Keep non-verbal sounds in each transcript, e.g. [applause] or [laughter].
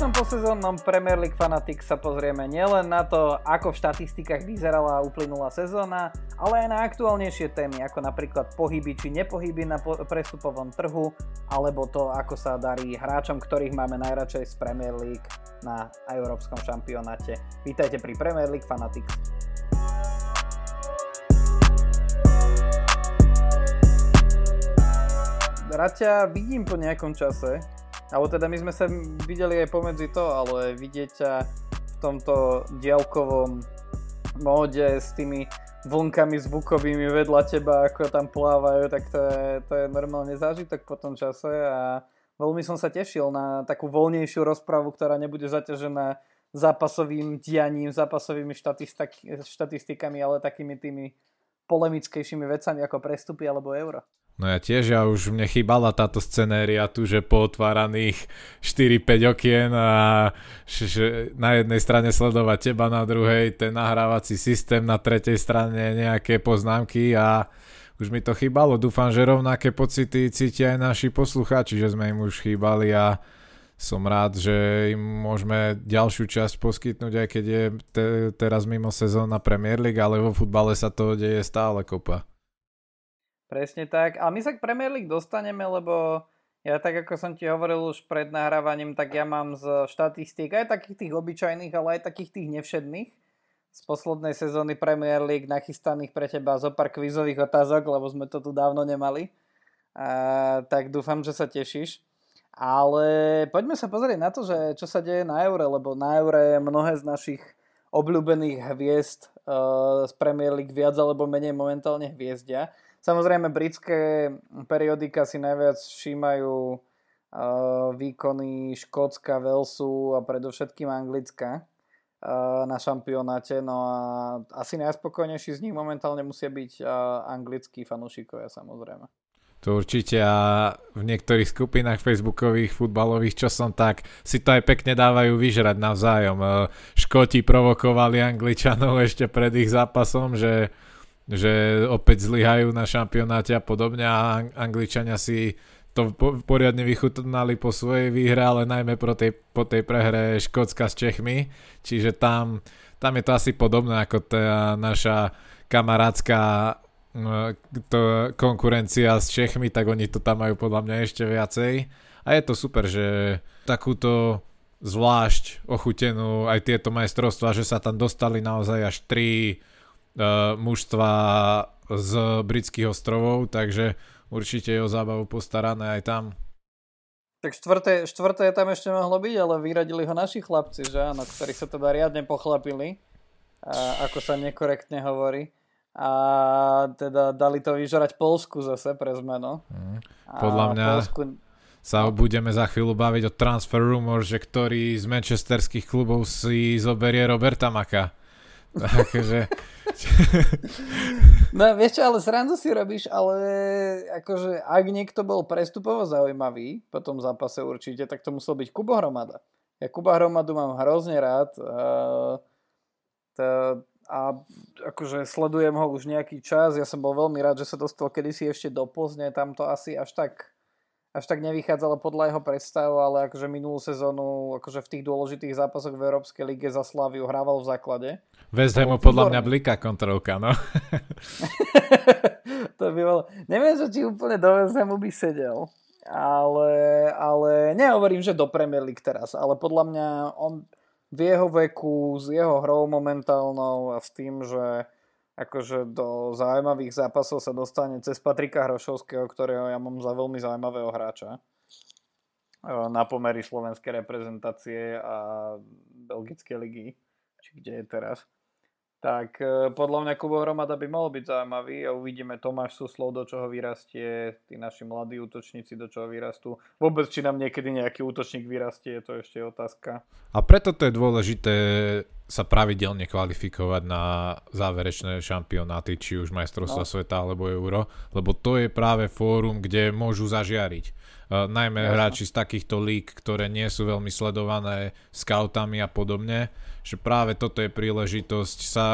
dnešnom posezónnom Premier League Fanatics sa pozrieme nielen na to, ako v štatistikách vyzerala uplynulá sezóna, ale aj na aktuálnejšie témy, ako napríklad pohyby či nepohyby na prestupovom trhu, alebo to, ako sa darí hráčom, ktorých máme najradšej z Premier League na európskom šampionáte. Vítajte pri Premier League Fanatics. Raťa vidím po nejakom čase, alebo teda my sme sa videli aj pomedzi to, ale vidieť ťa v tomto diaľkovom móde s tými vlnkami zvukovými vedľa teba, ako tam plávajú, tak to je, to je normálne zážitok po tom čase a veľmi som sa tešil na takú voľnejšiu rozpravu, ktorá nebude zaťažená zápasovým dianím, zápasovými štatistikami, ale takými tými polemickejšími vecami ako prestupy alebo euro. No ja tiež, ja už mne chýbala táto scenéria tu, že pootváraných 4-5 okien a že na jednej strane sledovať teba, na druhej ten nahrávací systém, na tretej strane nejaké poznámky a už mi to chýbalo. Dúfam, že rovnaké pocity cítia aj naši poslucháči, že sme im už chýbali a som rád, že im môžeme ďalšiu časť poskytnúť, aj keď je te, teraz mimo sezóna Premier League, ale vo futbale sa to deje stále kopa. Presne tak. A my sa k Premier League dostaneme, lebo ja tak ako som ti hovoril už pred nahrávaním, tak ja mám z štatistík aj takých tých obyčajných, ale aj takých tých nevšedných z poslednej sezóny Premier League nachystaných pre teba zo pár kvízových otázok, lebo sme to tu dávno nemali. A, tak dúfam, že sa tešíš. Ale poďme sa pozrieť na to, že čo sa deje na Eure, lebo na Eure mnohé z našich obľúbených hviezd uh, z Premier League viac alebo menej momentálne hviezdia. Samozrejme, britské periodika si najviac všímajú uh, výkony Škótska, Velsu a predovšetkým Anglicka uh, na šampionáte. No a asi najspokojnejší z nich momentálne musia byť uh, anglickí fanúšikovia samozrejme. To určite a v niektorých skupinách facebookových, futbalových, čo som tak, si to aj pekne dávajú vyžrať navzájom. Škoti provokovali Angličanov [laughs] ešte pred ich zápasom, že že opäť zlyhajú na šampionáte a podobne a Angličania si to poriadne vychutnali po svojej výhre, ale najmä po tej, po tej prehre Škótska s Čechmi, čiže tam, tam je to asi podobné ako tá naša kamarátska to, konkurencia s Čechmi, tak oni to tam majú podľa mňa ešte viacej. A je to super, že takúto zvlášť ochutenú aj tieto majstrovstvá, že sa tam dostali naozaj až tri uh, mužstva z britských ostrovov, takže určite je o zábavu postarané aj tam. Tak štvrté, štvrté tam ešte mohlo byť, ale vyradili ho naši chlapci, že áno, ktorí sa teda riadne pochlapili, a, ako sa nekorektne hovorí. A teda dali to vyžerať Polsku zase pre zmenu. Mm. Podľa mňa Polsku... sa budeme za chvíľu baviť o transfer rumor, že ktorý z manchesterských klubov si zoberie Roberta Maka. [laughs] Takže [laughs] no vieš čo, ale srandu si robíš, ale akože ak niekto bol prestupovo zaujímavý po tom zápase určite, tak to musel byť Kubo Hromada. Ja Kuba Hromadu mám hrozne rád a, a akože sledujem ho už nejaký čas. Ja som bol veľmi rád, že sa dostal kedysi ešte do Pozne, tam to asi až tak až tak nevychádzalo podľa jeho predstav, ale akože minulú sezónu akože v tých dôležitých zápasoch v Európskej lige za Slaviu hrával v základe. West Hamu podľa mňa bliká kontrolka, no. [laughs] to by bolo... Neviem, že či úplne do West Hamu by sedel, ale, ale nehovorím, že do Premier League teraz, ale podľa mňa on v jeho veku, s jeho hrou momentálnou a s tým, že akože do zaujímavých zápasov sa dostane cez Patrika Hrošovského, ktorého ja mám za veľmi zaujímavého hráča e, na pomery slovenskej reprezentácie a belgickej ligy, či kde je teraz tak e, podľa mňa Kubo Hromada by mohol byť zaujímavý a uvidíme Tomáš Suslov, do čoho vyrastie, tí naši mladí útočníci, do čoho vyrastú. Vôbec, či nám niekedy nejaký útočník vyrastie, je to ešte otázka. A preto to je dôležité sa pravidelne kvalifikovať na záverečné šampionáty, či už majstrovstva no. sveta alebo euro, lebo to je práve fórum, kde môžu zažiariť. Uh, najmä Jasne. hráči z takýchto lík, ktoré nie sú veľmi sledované scoutami a podobne, že práve toto je príležitosť sa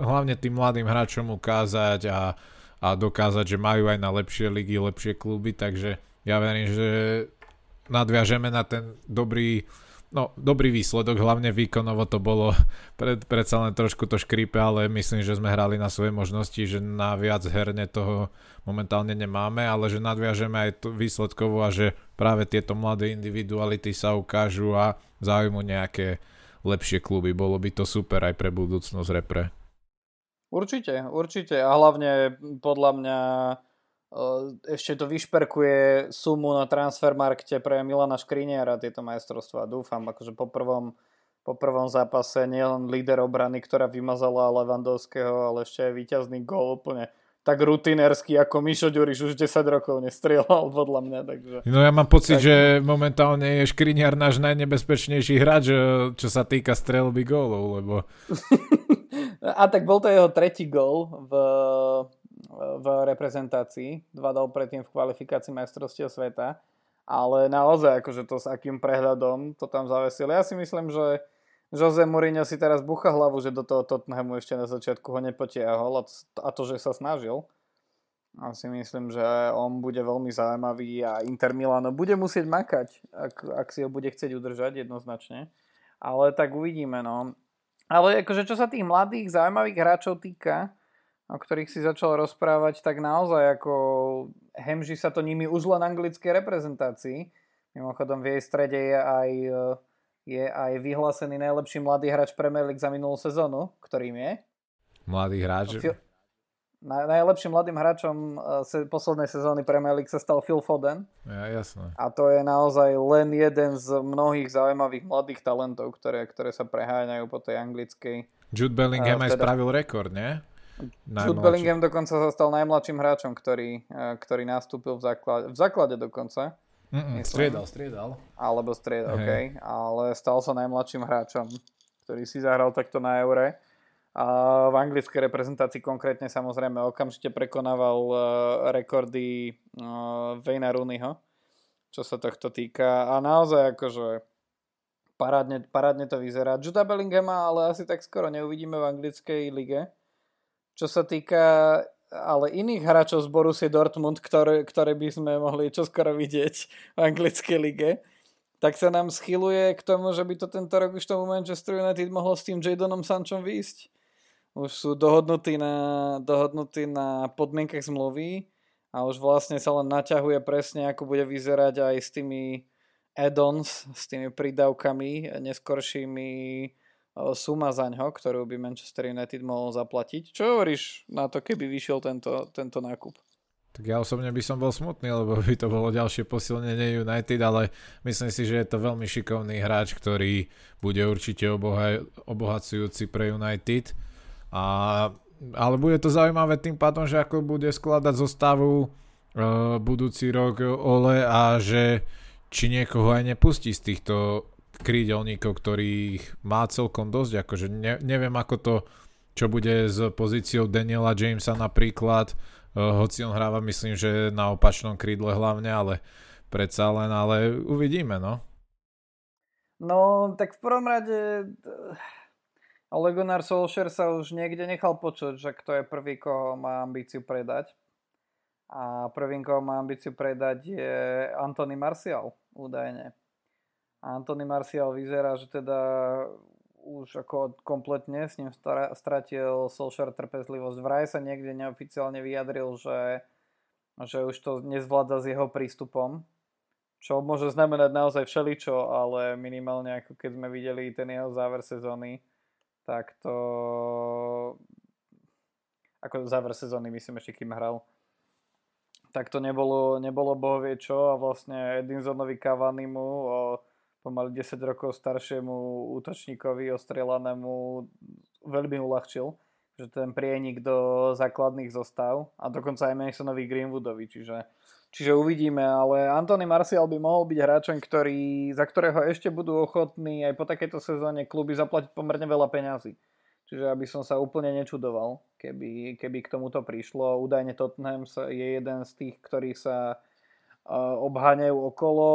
hlavne tým mladým hráčom ukázať a, a dokázať, že majú aj na lepšie ligy, lepšie kluby, takže ja verím, že nadviažeme na ten dobrý no, dobrý výsledok, hlavne výkonovo to bolo [laughs] pred, predsa len trošku to škrípe, ale myslím, že sme hrali na svoje možnosti, že na viac herne toho momentálne nemáme, ale že nadviažeme aj to výsledkovo a že práve tieto mladé individuality sa ukážu a záujmu nejaké lepšie kluby. Bolo by to super aj pre budúcnosť repre. Určite, určite a hlavne podľa mňa ešte to vyšperkuje sumu na transfermarkte pre Milana Škriniara tieto majstrovstvá. Dúfam, akože po prvom, po prvom zápase nielen líder obrany, ktorá vymazala Levandovského, ale ešte aj víťazný gol úplne tak rutinersky ako Mišo Ďuriš už 10 rokov nestrieľal [laughs] podľa mňa. Takže... No ja mám pocit, tak... že momentálne je Škriniar náš najnebezpečnejší hráč, čo sa týka strelby gólov, lebo... [laughs] A tak bol to jeho tretí gól v v reprezentácii, dva dal predtým v kvalifikácii majstrovstiev sveta, ale naozaj akože to s akým prehľadom to tam zavesil. Ja si myslím, že Jose Mourinho si teraz bucha hlavu, že do toho Tottenhamu ešte na začiatku ho nepotiahol a to, že sa snažil. A si myslím, že on bude veľmi zaujímavý a Inter Milano bude musieť makať, ak, ak si ho bude chcieť udržať jednoznačne. Ale tak uvidíme, no. Ale akože čo sa tých mladých zaujímavých hráčov týka, o ktorých si začal rozprávať, tak naozaj ako hemží sa to nimi už len anglickej reprezentácii. Mimochodom v jej strede je aj, je aj vyhlásený najlepší mladý hráč Premier League za minulú sezónu, ktorým je. Mladý hráč? Phil, na, najlepším mladým hráčom e, se, poslednej sezóny Premier League sa stal Phil Foden. Ja, jasné. A to je naozaj len jeden z mnohých zaujímavých mladých talentov, ktoré, ktoré sa preháňajú po tej anglickej. Jude Bellingham teda... aj spravil rekord, nie? Jude Bellingham dokonca sa stal najmladším hráčom, ktorý, e, ktorý nastúpil v základe, v základe dokonca. Mm-mm, striedal, striedal. Alebo striedal, OK. Ale stal sa najmladším hráčom, ktorý si zahral takto na Eure. A v anglickej reprezentácii konkrétne samozrejme okamžite prekonával uh, rekordy uh, Vejna Rooneyho, čo sa tohto týka. A naozaj akože parádne, parádne to vyzerá. Juda Bellinghama ale asi tak skoro neuvidíme v anglickej lige čo sa týka ale iných hráčov z Borussia Dortmund, ktoré, ktoré by sme mohli čoskoro vidieť v anglickej lige, tak sa nám schyluje k tomu, že by to tento rok už tomu Manchester United mohlo s tým Jadonom Sanchom výjsť. Už sú dohodnutí na, dohodnutí na podmienkach zmluvy a už vlastne sa len naťahuje presne, ako bude vyzerať aj s tými add-ons, s tými prídavkami neskoršími suma za ňo, ktorú by Manchester United mohol zaplatiť. Čo hovoríš na to, keby vyšiel tento, tento nákup? Tak ja osobne by som bol smutný, lebo by to bolo ďalšie posilnenie United, ale myslím si, že je to veľmi šikovný hráč, ktorý bude určite oboha- obohacujúci pre United. A, ale bude to zaujímavé tým pádom, že ako bude skladať zostavu uh, budúci rok Ole a že či niekoho aj nepustí z týchto krídelníkov, ktorých má celkom dosť. Akože ne, neviem, ako to, čo bude s pozíciou Daniela Jamesa napríklad, uh, hoci on hráva, myslím, že na opačnom krídle hlavne, ale predsa len, ale uvidíme, no. No, tak v prvom rade Ole Gunnar Solskjaer sa už niekde nechal počuť, že kto je prvý, koho má ambíciu predať. A prvým, koho má ambíciu predať je Anthony Martial, údajne. Anthony Martial vyzerá, že teda už ako kompletne s ním stratil Solskjaer trpezlivosť. Vraj sa niekde neoficiálne vyjadril, že, že už to nezvláda s jeho prístupom, čo môže znamenať naozaj všeličo, ale minimálne ako keď sme videli ten jeho záver sezóny, tak to ako záver sezóny myslím ešte kým hral tak to nebolo, nebolo bohovie čo a vlastne Edinsonovi Cavanimu o pomaly 10 rokov staršiemu útočníkovi ostrelanému veľmi uľahčil, že ten prienik do základných zostav a dokonca aj Masonovi Greenwoodovi, čiže, čiže uvidíme, ale Anthony Martial by mohol byť hráčom, ktorý, za ktorého ešte budú ochotní aj po takejto sezóne kluby zaplatiť pomerne veľa peňazí. Čiže aby som sa úplne nečudoval, keby, keby k tomuto prišlo. Údajne Tottenham je jeden z tých, ktorí sa obháňajú okolo.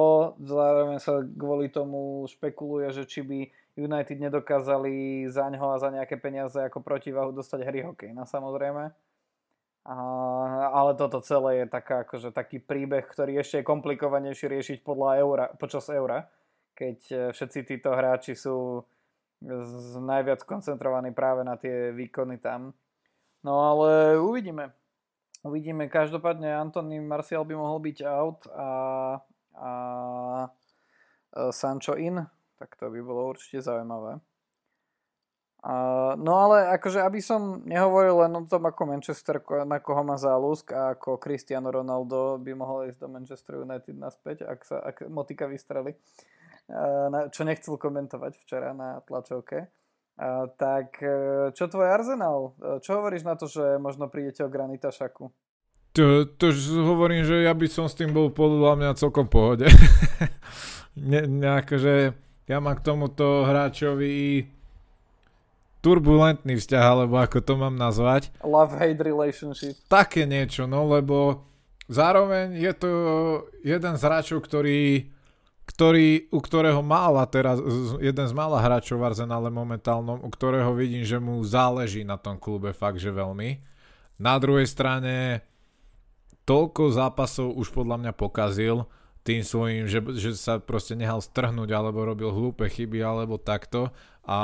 Zároveň sa kvôli tomu špekuluje, že či by United nedokázali za ňo a za nejaké peniaze ako protivahu dostať hry hokej. No samozrejme. A, ale toto celé je taká, akože taký príbeh, ktorý ešte je komplikovanejší riešiť podľa eura, počas eura, keď e, všetci títo hráči sú najviac koncentrovaní práve na tie výkony tam. No ale uvidíme. Uvidíme. Každopádne Antony Martial by mohol byť out a, a e, Sancho in. Tak to by bolo určite zaujímavé. Uh, no ale akože, aby som nehovoril len o tom, ako Manchester, na koho má záľusk a ako Cristiano Ronaldo by mohol ísť do Manchester United naspäť, ak sa ak Motika vystreli, uh, na, čo nechcel komentovať včera na tlačovke. Tak uh, čo tvoj Arsenal? Uh, čo hovoríš na to, že možno prídete o Granita Šaku? To, to hovorím, že ja by som s tým bol podľa mňa celkom pohode. [laughs] ne, ne, akože ja mám k tomuto hráčovi turbulentný vzťah, alebo ako to mám nazvať. Love-hate relationship. Také niečo, no lebo zároveň je to jeden z hráčov, ktorý, ktorý, u ktorého mála teraz, jeden z mála hráčov Arsenale momentálnom, u ktorého vidím, že mu záleží na tom klube fakt, že veľmi. Na druhej strane toľko zápasov už podľa mňa pokazil tým svojím, že, že sa proste nehal strhnúť alebo robil hlúpe chyby alebo takto a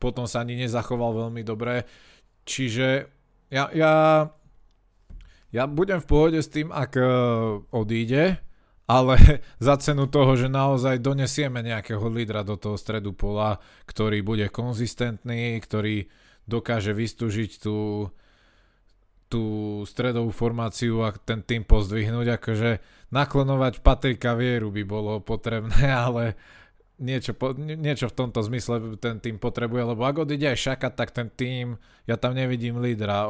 potom sa ani nezachoval veľmi dobre. Čiže ja, ja, ja budem v pohode s tým, ak uh, odíde, ale [laughs] za cenu toho, že naozaj donesieme nejakého lídra do toho stredu pola, ktorý bude konzistentný, ktorý dokáže vystúžiť tú, tú stredovú formáciu a ten tým pozdvihnúť. Akože naklonovať Patrika Vieru by bolo potrebné, [laughs] ale niečo, po, niečo v tomto zmysle ten tým potrebuje, lebo ak odíde aj Šaka, tak ten tým, ja tam nevidím lídra.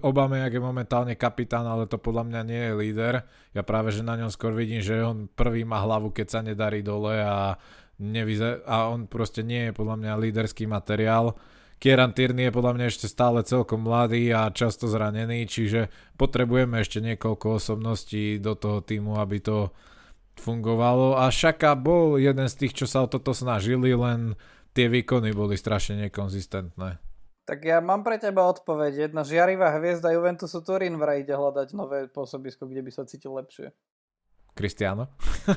Obame je momentálne kapitán, ale to podľa mňa nie je líder. Ja práve, že na ňom skôr vidím, že on prvý má hlavu, keď sa nedarí dole a, nevyze- a on proste nie je podľa mňa líderský materiál. Kieran Tierney je podľa mňa ešte stále celkom mladý a často zranený, čiže potrebujeme ešte niekoľko osobností do toho týmu, aby to fungovalo a Šaka bol jeden z tých, čo sa o toto snažili, len tie výkony boli strašne nekonzistentné. Tak ja mám pre teba odpoveď. Jedna žiarivá hviezda Juventusu Turín vraj ide hľadať nové pôsobisko, kde by sa cítil lepšie. Cristiano?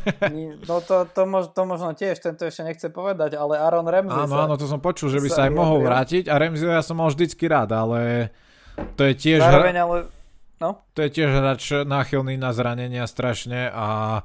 [laughs] no to, to, mož, to možno tiež, tento ešte nechce povedať, ale Aaron Ramsey Áno, áno, to som počul, že by sa, sa aj mohol vrátiť a Ramsey ja som mal vždycky rád, ale to je tiež... Zároveň, ale... No? To je tiež hráč náchylný na zranenia strašne a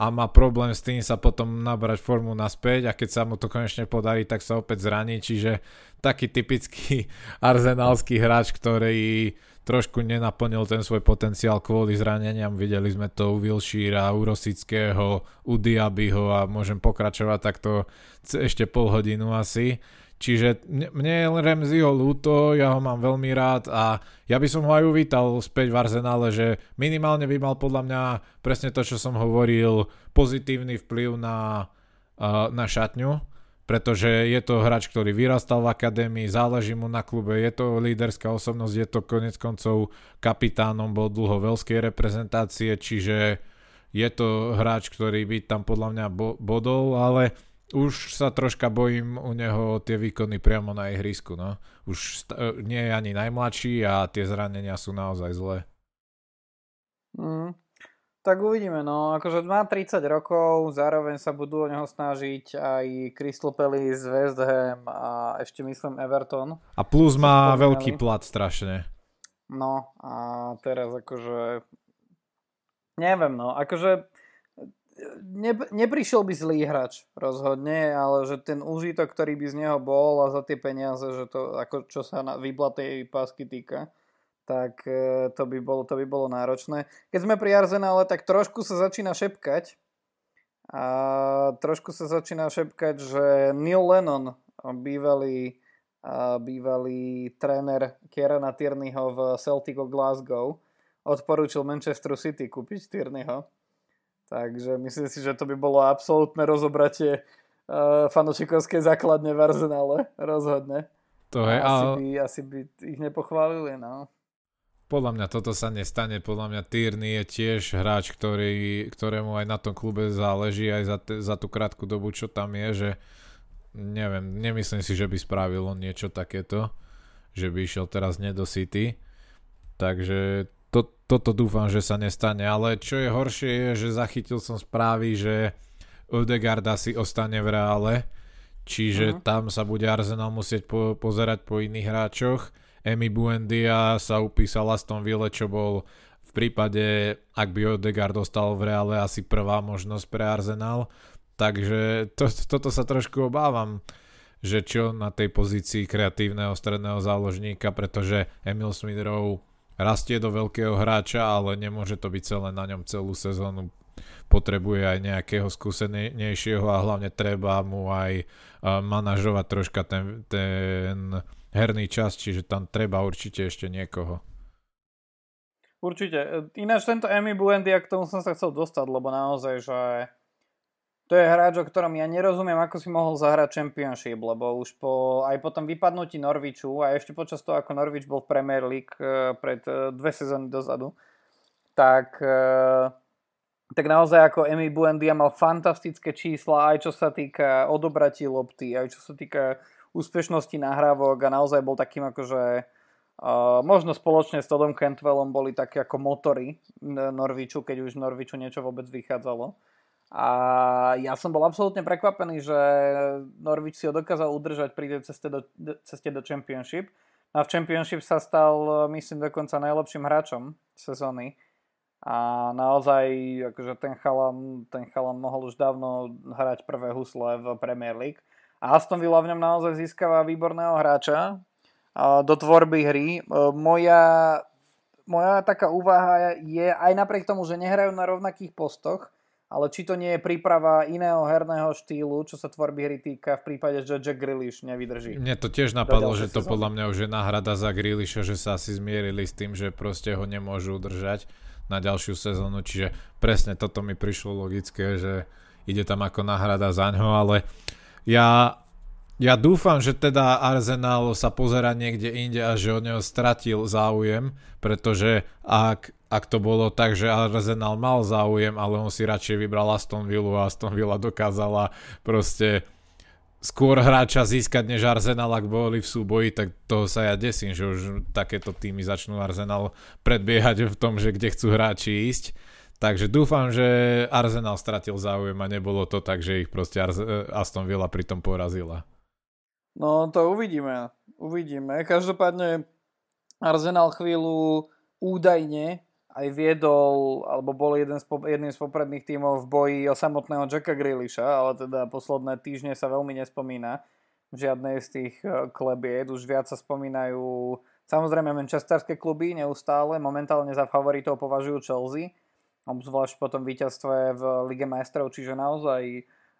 a má problém s tým sa potom nabrať formu naspäť a keď sa mu to konečne podarí, tak sa opäť zraní, čiže taký typický [laughs] arzenálsky hráč, ktorý trošku nenaplnil ten svoj potenciál kvôli zraneniam. Videli sme to u Wilshira, u Rosického, u Diabyho a môžem pokračovať takto ešte pol hodinu asi. Čiže mne je Ramseyho ľúto, ja ho mám veľmi rád a ja by som ho aj uvítal späť v Arsenále, že minimálne by mal podľa mňa presne to, čo som hovoril, pozitívny vplyv na, na šatňu, pretože je to hráč, ktorý vyrastal v akadémii, záleží mu na klube, je to líderská osobnosť, je to konec koncov kapitánom, bol dlho veľskej reprezentácie, čiže je to hráč, ktorý by tam podľa mňa bodol, ale už sa troška bojím u neho tie výkony priamo na ihrisku. No. Už st- nie je ani najmladší a tie zranenia sú naozaj zlé. Mm, tak uvidíme, no akože má 30 rokov, zároveň sa budú o neho snažiť aj Crystal Palace, West Ham a ešte myslím Everton. A plus má veľký plat strašne. No a teraz akože neviem, no akože ne, neprišiel by zlý hráč rozhodne, ale že ten úžitok, ktorý by z neho bol a za tie peniaze, že to ako čo sa na výplatej pásky týka, tak e, to by, bolo, to by bolo náročné. Keď sme pri Arsenále, tak trošku sa začína šepkať. A trošku sa začína šepkať, že Neil Lennon, bývalý, bývalý tréner Kierana Tierneyho v Celtic Glasgow, odporúčil Manchester City kúpiť Tierneyho Takže myslím si, že to by bolo absolútne rozobratie uh, fanúšikovskej základne v Arsenále, rozhodne. To je, asi, ale... by, asi by ich nepochválili, no. Podľa mňa toto sa nestane, podľa mňa Tierney je tiež hráč, ktorý, ktorému aj na tom klube záleží aj za, te, za tú krátku dobu, čo tam je, že neviem, nemyslím si, že by spravil on niečo takéto, že by išiel teraz nie do City. Takže toto dúfam, že sa nestane. Ale čo je horšie je, že zachytil som správy, že Odegaard asi ostane v reále, čiže uh-huh. tam sa bude Arsenal musieť po, pozerať po iných hráčoch. Emi Buendia sa upísal Aston Ville, čo bol v prípade, ak by Odegaard dostal v reále asi prvá možnosť pre Arsenal. Takže to, toto sa trošku obávam že čo na tej pozícii kreatívneho stredného záložníka, pretože Emil Smith-Rowe rastie do veľkého hráča, ale nemôže to byť celé na ňom celú sezónu. Potrebuje aj nejakého skúsenejšieho a hlavne treba mu aj manažovať troška ten, ten herný čas, čiže tam treba určite ešte niekoho. Určite. Ináč tento Emi Buendia, k tomu som sa chcel dostať, lebo naozaj, že to je hráč, o ktorom ja nerozumiem, ako si mohol zahrať Championship, lebo už po, aj po tom vypadnutí Norviču a ešte počas toho, ako Norvič bol v Premier League uh, pred uh, dve sezóny dozadu, tak, uh, tak naozaj ako Emi Buendia mal fantastické čísla, aj čo sa týka odobratí lopty, aj čo sa týka úspešnosti nahrávok a naozaj bol takým akože možno spoločne s Todom Cantwellom boli také ako motory Norviču, keď už Norviču niečo vôbec vychádzalo. A ja som bol absolútne prekvapený, že Norwich si ho dokázal udržať pri tej ceste do, ceste do Championship. A v Championship sa stal, myslím, dokonca najlepším hráčom sezóny. A naozaj, akože ten chalan, ten chalan mohol už dávno hrať prvé husle v Premier League. A Aston Villa v ňom naozaj získava výborného hráča do tvorby hry. E, moja, moja taká úvaha je, aj napriek tomu, že nehrajú na rovnakých postoch, ale či to nie je príprava iného herného štýlu, čo sa tvorby hry týka v prípade, že Jack Grealish nevydrží. Mne to tiež napadlo, že to sezóny. podľa mňa už je náhrada za Grealisha, že sa asi zmierili s tým, že proste ho nemôžu udržať na ďalšiu sezónu, čiže presne toto mi prišlo logické, že ide tam ako náhrada za ňo, ale ja, ja dúfam, že teda Arsenal sa pozera niekde inde a že od neho stratil záujem, pretože ak ak to bolo tak, že Arsenal mal záujem, ale on si radšej vybral Aston Villa a Aston Villa dokázala proste skôr hráča získať než Arsenal, ak boli v súboji, tak toho sa ja desím, že už takéto týmy začnú Arsenal predbiehať v tom, že kde chcú hráči ísť. Takže dúfam, že Arsenal stratil záujem a nebolo to tak, že ich proste Aston Villa pritom porazila. No to uvidíme. Uvidíme. Každopádne Arsenal chvíľu údajne aj viedol, alebo bol jeden z, jedným z popredných tímov v boji o samotného Jacka Grealisha, ale teda posledné týždne sa veľmi nespomína v žiadnej z tých e, klebiet. Už viac sa spomínajú samozrejme manchesterské kluby neustále. Momentálne za favoritov považujú Chelsea, obzvlášť po tom víťazstve v Lige majstrov, čiže naozaj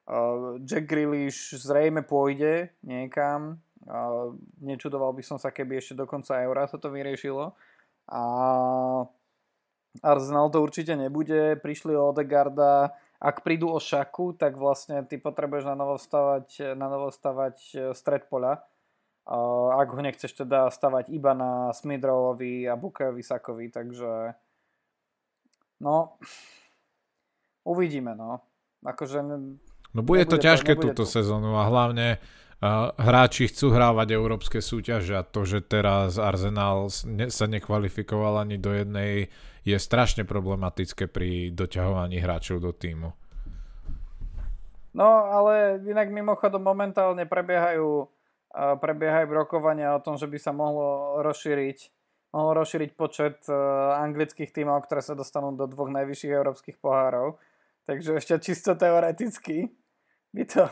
uh, Jack Grealish zrejme pôjde niekam. Uh, nečudoval by som sa, keby ešte do konca eura sa to vyriešilo. A Arsenal to určite nebude. Prišli o Odegarda. Ak prídu o Šaku, tak vlastne ty potrebuješ na novo stavať, na novo stavať e, stred poľa. Ak ho nechceš teda stavať iba na Smidrovovi a Bukajovi Sakovi, takže no uvidíme, no. Akože No bude to ťažké túto to. sezónu a hlavne hráči chcú hrávať európske súťaže a to, že teraz Arsenal sa nekvalifikoval ani do jednej, je strašne problematické pri doťahovaní hráčov do týmu. No, ale inak mimochodom momentálne prebiehajú, prebiehajú rokovania o tom, že by sa mohlo rozšíriť mohol rozšíriť počet anglických tímov, ktoré sa dostanú do dvoch najvyšších európskych pohárov. Takže ešte čisto teoreticky by to,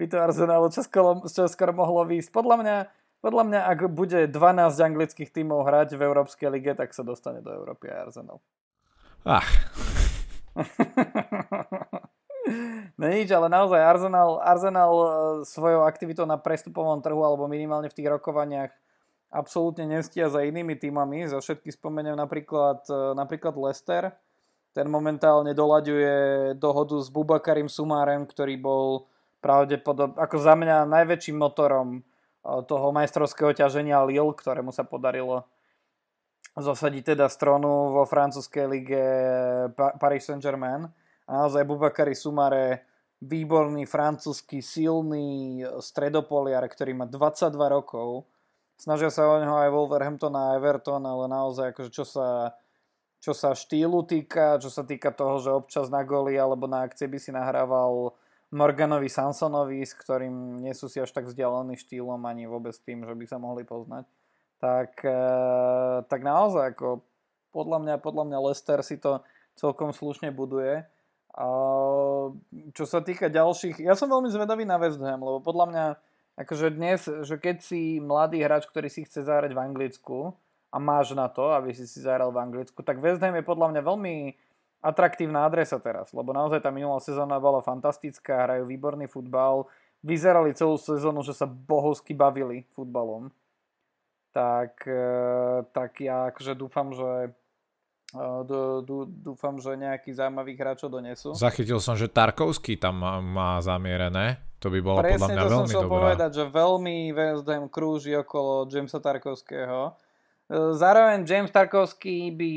by to Arsenalu skoro, skoro mohlo výjsť. Podľa mňa, podľa mňa, ak bude 12 anglických tímov hrať v Európskej lige, tak sa dostane do Európy aj Arsenal. Ach. [laughs] no nič, ale naozaj Arsenal, Arsenal e, svojou aktivitou na prestupovom trhu alebo minimálne v tých rokovaniach absolútne nestia za inými týmami. Za všetky spomeniem napríklad, e, napríklad Leicester. Ten momentálne doľaďuje dohodu s Bubakarim Sumárem, ktorý bol pravdepodobne, ako za mňa najväčším motorom toho majstrovského ťaženia Lille, ktorému sa podarilo zasadiť teda stronu vo francúzskej lige Paris Saint-Germain. A naozaj Bubakari Sumare, výborný francúzsky silný stredopoliar, ktorý má 22 rokov snažia sa o neho aj Wolverhampton a Everton, ale naozaj akože čo sa, čo sa štýlu týka, čo sa týka toho, že občas na goli alebo na akcie by si nahrával Morganovi Sansonovi, s ktorým nie sú si až tak vzdialení štýlom ani vôbec tým, že by sa mohli poznať, tak, e, tak naozaj ako podľa mňa, podľa mňa Lester si to celkom slušne buduje. A čo sa týka ďalších, ja som veľmi zvedavý na West Ham, lebo podľa mňa akože dnes, že keď si mladý hráč, ktorý si chce zahrať v Anglicku a máš na to, aby si si zahral v Anglicku, tak West Ham je podľa mňa veľmi atraktívna adresa teraz, lebo naozaj tá minulá sezóna bola fantastická, hrajú výborný futbal, vyzerali celú sezónu, že sa bohovsky bavili futbalom. Tak, e, tak ja akože dúfam, že e, dúfam, že nejakých zaujímavých hráčov donesú. Zachytil som, že Tarkovský tam má, zamierené. To by bolo Presne podľa mňa veľmi to som povedať, že veľmi West Ham krúži okolo Jamesa Tarkovského. E, zároveň James Tarkovský by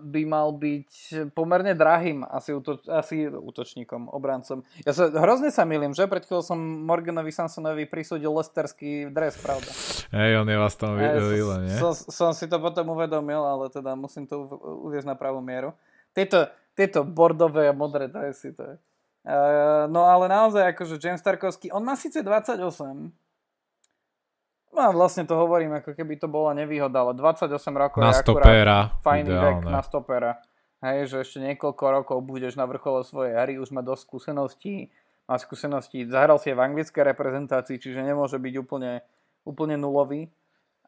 by mal byť pomerne drahým asi, útoč, asi útočníkom, obrancom. Ja sa, hrozne sa milím, že? Pred chvíľou som Morganovi Sansonovi prisúdil lesterský dres, pravda. Hej, on je vás tam videl, nie? Som, som si to potom uvedomil, ale teda musím to uviezť na pravú mieru. Tieto, tieto bordové a modré dresy, to je. Uh, no ale naozaj, akože James Tarkovský, on má síce 28, No vlastne to hovorím, ako keby to bola nevýhoda, ale 28 rokov na je stopera, fajný vek na stopera. Hej, že ešte niekoľko rokov budeš na vrchole svojej hry, už má dosť skúseností, má skúsenosti, zahral si v anglickej reprezentácii, čiže nemôže byť úplne, úplne nulový.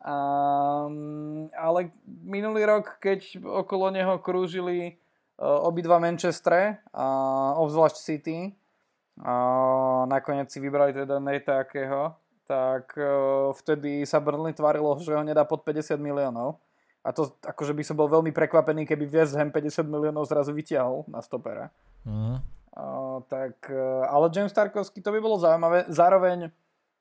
Um, ale minulý rok, keď okolo neho krúžili uh, obidva Manchestre, uh, obzvlášť City, uh, nakoniec si vybrali teda Neta akého, tak uh, vtedy sa Burnley tvarilo, že ho nedá pod 50 miliónov. A to akože by som bol veľmi prekvapený, keby West Ham 50 miliónov zrazu vytiahol na stopera. Uh-huh. Uh, tak, uh, ale James Tarkovský to by bolo zaujímavé. Zároveň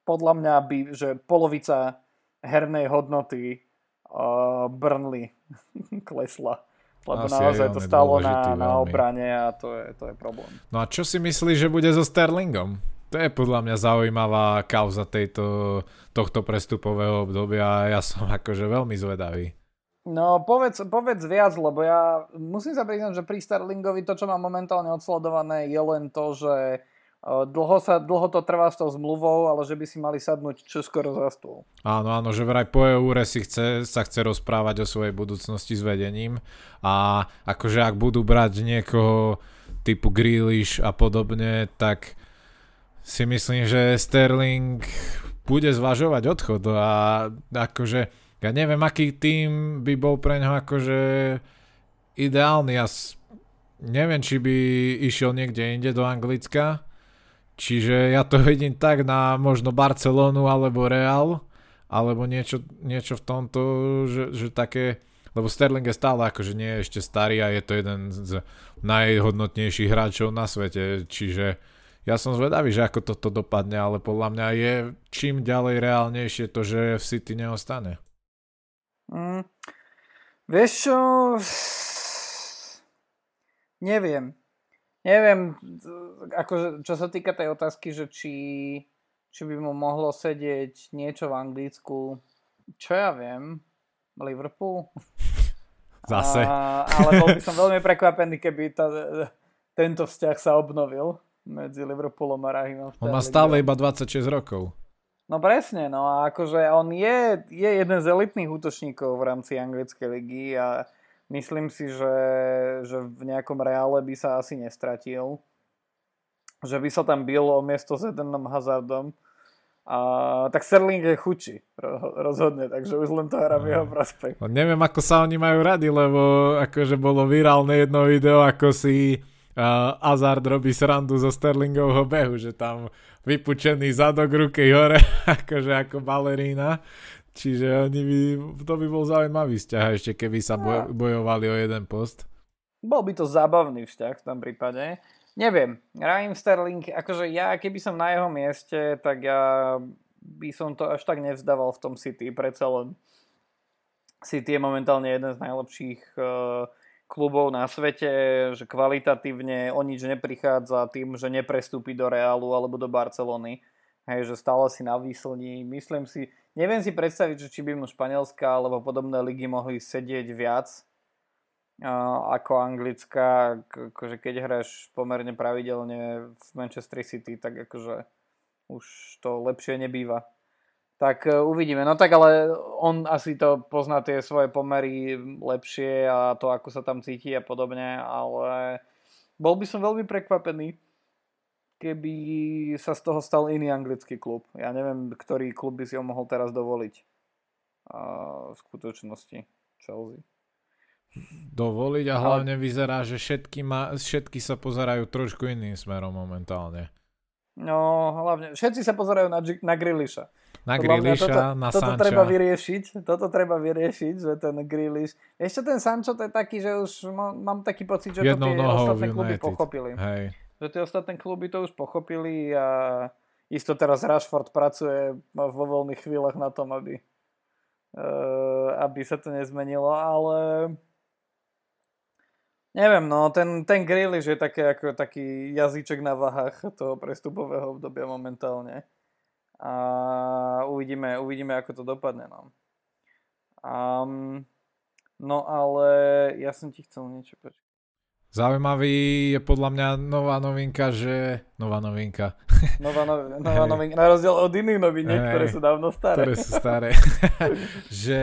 podľa mňa by, že polovica hernej hodnoty uh, Burnley [laughs] klesla. Lebo Asi naozaj to stalo na, na obrane a to je, to je problém. No a čo si myslíš, že bude so Sterlingom? To je podľa mňa zaujímavá kauza tejto, tohto prestupového obdobia a ja som akože veľmi zvedavý. No povedz, povedz viac, lebo ja musím sa priznať, že pri Sterlingovi to, čo mám momentálne odsledované, je len to, že e, dlho, sa, dlho to trvá s tou zmluvou, ale že by si mali sadnúť čo skoro za stôl. Áno, áno, že vraj po eure si chce, sa chce rozprávať o svojej budúcnosti s vedením a akože ak budú brať niekoho typu Grealish a podobne, tak si myslím, že Sterling bude zvažovať odchod a akože ja neviem, aký tým by bol pre ňo akože ideálny. Ja neviem, či by išiel niekde inde do Anglicka. Čiže ja to vidím tak na možno Barcelonu alebo Real, alebo niečo, niečo v tomto, že, že také, lebo Sterling je stále akože nie je ešte starý a je to jeden z najhodnotnejších hráčov na svete, čiže ja som zvedavý, že ako toto dopadne, ale podľa mňa je čím ďalej reálnejšie to, že v City neostane. Mm, vieš čo? Neviem. Neviem, ako, čo sa týka tej otázky, že či, či by mu mohlo sedieť niečo v Anglicku, čo ja viem, Liverpool. [laughs] Zase. A, ale bol by som veľmi prekvapený, keby tá, tento vzťah sa obnovil medzi Liverpoolom a Rahimom. On má stále iba 26 rokov. No presne, no a akože on je, je jeden z elitných útočníkov v rámci anglickej ligy a myslím si, že, že v nejakom reále by sa asi nestratil. Že by sa tam bil o miesto s Edenom Hazardom. A, tak Sterling je chučí rozhodne, takže už len to hrá v jeho prospech. No, neviem, ako sa oni majú rady, lebo akože bolo virálne jedno video, ako si Hazard robí srandu zo Sterlingovho behu, že tam vypučený zadok ruky hore, [laughs] akože ako balerína. Čiže oni by, to by bol zaujímavý vzťah, ešte keby sa no. bojovali o jeden post. Bol by to zábavný vzťah v tom prípade. Neviem, Raheem Sterling, akože ja keby som na jeho mieste, tak ja by som to až tak nevzdával v tom City, predsa len City je momentálne jeden z najlepších uh, klubov na svete, že kvalitatívne o nič neprichádza tým, že neprestúpi do Reálu alebo do Barcelony. Hej, že stále si na výslní. Myslím si, neviem si predstaviť, že či by mu Španielska alebo podobné ligy mohli sedieť viac ako anglická, akože keď hráš pomerne pravidelne v Manchester City, tak akože už to lepšie nebýva. Tak uh, uvidíme. No tak ale on asi to pozná tie svoje pomery lepšie a to, ako sa tam cíti a podobne, ale bol by som veľmi prekvapený, keby sa z toho stal iný anglický klub. Ja neviem, ktorý klub by si ho mohol teraz dovoliť v skutočnosti Chelsea. Dovoliť a hlavne Ale... vyzerá, že všetky, ma, všetky sa pozerajú trošku iným smerom momentálne. No, hlavne, všetci sa pozerajú na, na Griliša. Na toto, na toto Sancha. treba vyriešiť, toto treba vyriešiť, že ten Griliš... Ešte ten Sancho to je taký, že už mám, taký pocit, že Jednou to tie ostatné kluby pochopili. Hej že tie ostatné kluby to už pochopili a isto teraz Rashford pracuje vo voľných chvíľach na tom, aby, uh, aby sa to nezmenilo, ale neviem, no ten, ten Grealish je také, ako taký jazyček na vahách toho prestupového obdobia momentálne a uvidíme, uvidíme ako to dopadne. No. Um, no ale ja som ti chcel niečo počuť. Zaujímavý je podľa mňa nová novinka, že... Nová novinka. Nová, no... [laughs] nová novinka, na rozdiel od iných noviniek, hey, ktoré sú dávno staré. Ktoré sú staré. [laughs] že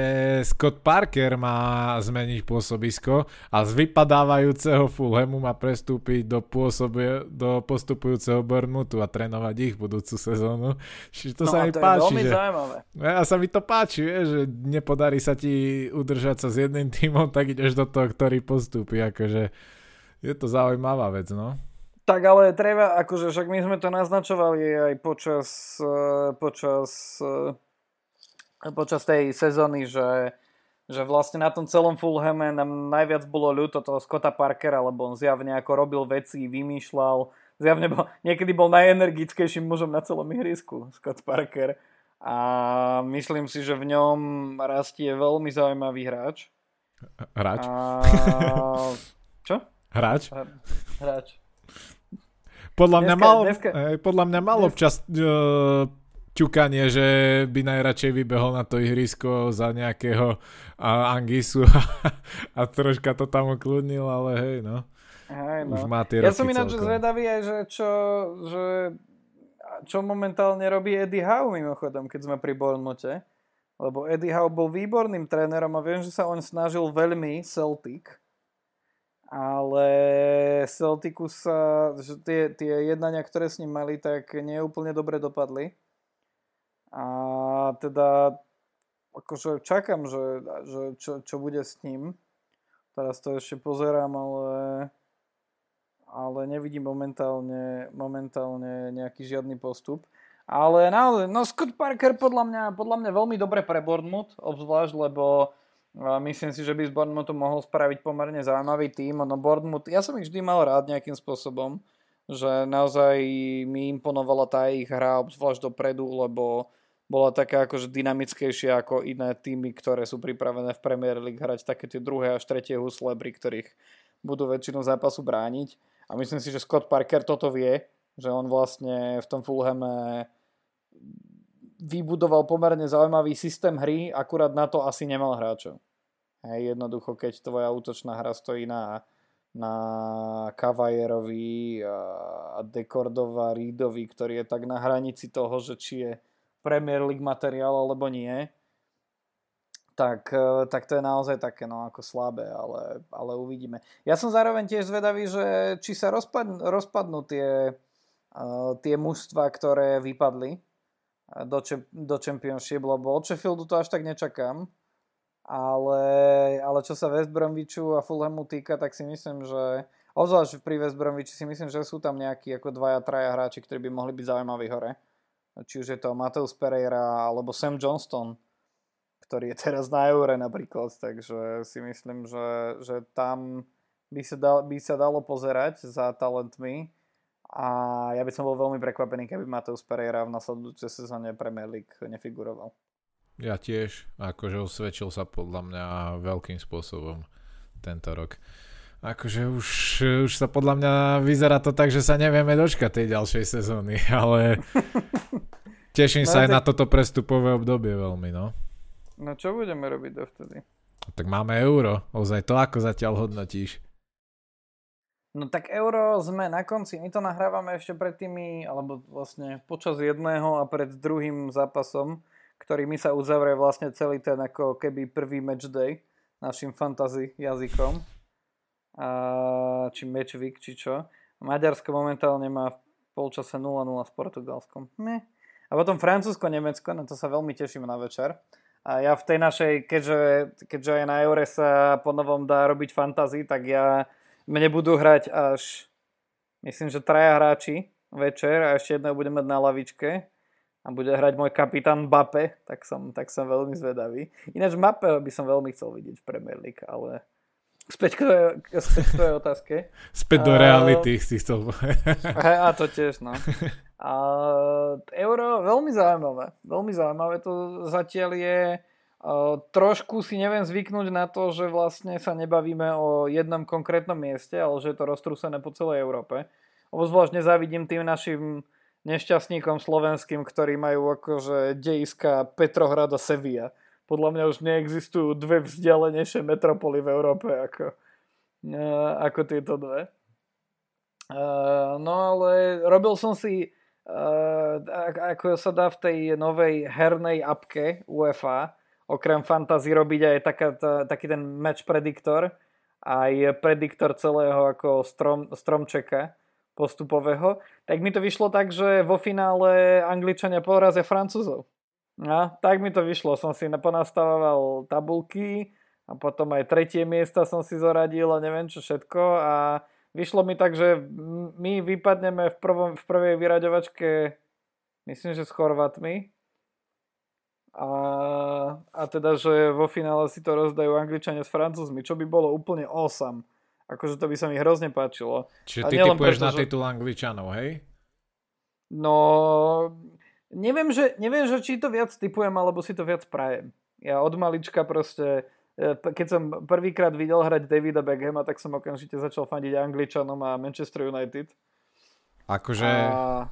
Scott Parker má zmeniť pôsobisko a z vypadávajúceho Fulhamu má prestúpiť do, pôsobie, do postupujúceho Bournemouthu a trénovať ich budúcu sezónu. Čiže to no sa mi to páči. Je že... zaujímavé. A sa mi to páči, že nepodarí sa ti udržať sa s jedným týmom, tak ideš do toho, ktorý postupí. Akože je to zaujímavá vec, no. Tak ale treba, akože však my sme to naznačovali aj počas, uh, počas, uh, počas tej sezóny, že, že vlastne na tom celom Fulhame nám najviac bolo ľúto toho Scotta Parkera, lebo on zjavne ako robil veci, vymýšľal, zjavne bol, niekedy bol najenergickejším mužom na celom ihrisku, Scott Parker. A myslím si, že v ňom rastie veľmi zaujímavý hráč. Hráč? A... [laughs] Čo? Hráč? Hráč. Podľa mňa dneska, mal, dneska... Eh, podľa mňa mal občas uh, ťukanie, že by najradšej vybehol na to ihrisko za nejakého uh, Angisu [laughs] a, a troška to tam ukludnil, ale hej, no. Hej, no. Už má tie ja som ináč zvedavý aj, že čo, že čo momentálne robí Eddie Howe mimochodom, keď sme pri Bournemouthe. Lebo Eddie Howe bol výborným trénerom a viem, že sa on snažil veľmi Celtic ale Celticu sa, že tie, tie jednania, ktoré s ním mali, tak neúplne dobre dopadli. A teda akože čakám, že, že čo, čo bude s ním. Teraz to ešte pozerám, ale, ale nevidím momentálne, momentálne nejaký žiadny postup. Ale no, no Scott Parker podľa mňa, podľa mňa veľmi dobre pre Bournemouth, obzvlášť, lebo Myslím si, že by z Bournemouthu mohol spraviť pomerne zaujímavý tým. No Bournemouth, ja som ich vždy mal rád nejakým spôsobom, že naozaj mi imponovala tá ich hra, obzvlášť dopredu, lebo bola taká akože dynamickejšia ako iné týmy, ktoré sú pripravené v Premier League hrať také tie druhé až tretie husle, pri ktorých budú väčšinu zápasu brániť. A myslím si, že Scott Parker toto vie, že on vlastne v tom Fulhame vybudoval pomerne zaujímavý systém hry, akurát na to asi nemal hráčov. Hej, jednoducho, keď tvoja útočná hra stojí na, na Cavajerovi a Dekordova Reedovi, ktorý je tak na hranici toho, že či je Premier League materiál alebo nie, tak, e, tak to je naozaj také no, ako slabé, ale, ale uvidíme. Ja som zároveň tiež zvedavý, že či sa rozpadnú, rozpadnú tie, uh, tie mužstva, ktoré vypadli do, do Championship, lebo od Sheffieldu to až tak nečakám. Ale, ale čo sa West Bromwichu a Fulhamu týka, tak si myslím, že obzvlášť pri West Bromwichi si myslím, že sú tam nejakí ako dvaja, traja hráči, ktorí by mohli byť zaujímaví hore. Či už je to Mateus Pereira alebo Sam Johnston, ktorý je teraz na Eure napríklad, takže si myslím, že, že tam by sa, dal, by sa dalo pozerať za talentmi a ja by som bol veľmi prekvapený, keby Mateus Pereira v nasledujúcej sezóne Premier League nefiguroval. Ja tiež, akože osvedčil sa podľa mňa veľkým spôsobom tento rok. Akože už, už sa podľa mňa vyzerá to tak, že sa nevieme dočkať tej ďalšej sezóny, [laughs] ale [laughs] teším no, sa tak... aj na toto prestupové obdobie veľmi, no. No čo budeme robiť dovtedy? Tak máme euro, ozaj to ako zatiaľ hodnotíš? No tak euro sme na konci, my to nahrávame ešte pred tými, alebo vlastne počas jedného a pred druhým zápasom, ktorými sa uzavrie vlastne celý ten ako keby prvý match day našim fantasy jazykom. A, či match week, či čo. Maďarsko momentálne má v polčase 0-0 s Portugalskom. Ne. A potom Francúzsko-Nemecko, na to sa veľmi teším na večer. A ja v tej našej, keďže, keďže aj na Eure sa po novom dá robiť fantasy, tak ja mne budú hrať až, myslím, že traja hráči večer a ešte jedného budem mať na lavičke a bude hrať môj kapitán Bape, tak som, tak som veľmi zvedavý. Ináč Bape by som veľmi chcel vidieť v Premier League, ale späť k tvojej, späť k tvojej otázke. Späť do reality si chcel A to tiež, no. A euro, veľmi zaujímavé. Veľmi zaujímavé to zatiaľ je trošku si neviem zvyknúť na to, že vlastne sa nebavíme o jednom konkrétnom mieste, ale že je to roztrúsené po celej Európe. Obzvlášť nezávidím tým našim nešťastníkom slovenským, ktorí majú akože dejiska Petrohrad Sevilla. Podľa mňa už neexistujú dve vzdialenejšie metropoly v Európe ako, e, ako tieto dve. E, no ale robil som si e, ako sa dá v tej novej hernej apke UEFA, okrem fantasy robiť aj taká, tá, taký ten match prediktor, aj prediktor celého ako strom, stromčeka postupového, tak mi to vyšlo tak, že vo finále Angličania porazia Francúzov. No, tak mi to vyšlo. Som si ponastavoval tabulky a potom aj tretie miesta som si zoradil a neviem čo všetko a vyšlo mi tak, že my vypadneme v, prvom, v prvej vyraďovačke myslím, že s Chorvatmi a, a teda, že vo finále si to rozdajú Angličania s Francúzmi, čo by bolo úplne awesome. Akože to by sa mi hrozne páčilo. Čiže ty typuješ preto, na titul Angličanov, hej? No, neviem že, neviem, že či to viac typujem, alebo si to viac prajem. Ja od malička proste, e, keď som prvýkrát videl hrať Davida Beckhama, tak som okamžite začal fandiť Angličanom a Manchester United. Akože... A...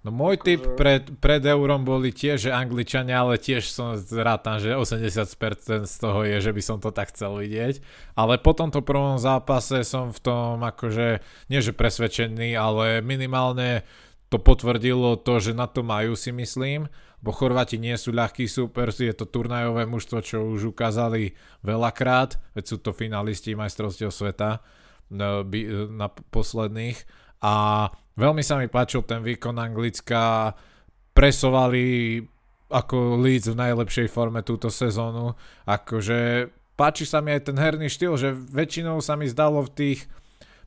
No môj tip pred, pred eurom boli tiež, že Angličania, ale tiež som rátam, že 80% z toho je, že by som to tak chcel vidieť. Ale po tomto prvom zápase som v tom akože, nie že presvedčený, ale minimálne to potvrdilo to, že na to majú si myslím, bo Chorvati nie sú ľahký super, je to turnajové mužstvo, čo už ukázali veľakrát, veď sú to finalisti majstrovstiev sveta na, na posledných a veľmi sa mi páčil ten výkon Anglicka, presovali ako Leeds v najlepšej forme túto sezónu, akože páči sa mi aj ten herný štýl, že väčšinou sa mi zdalo v tých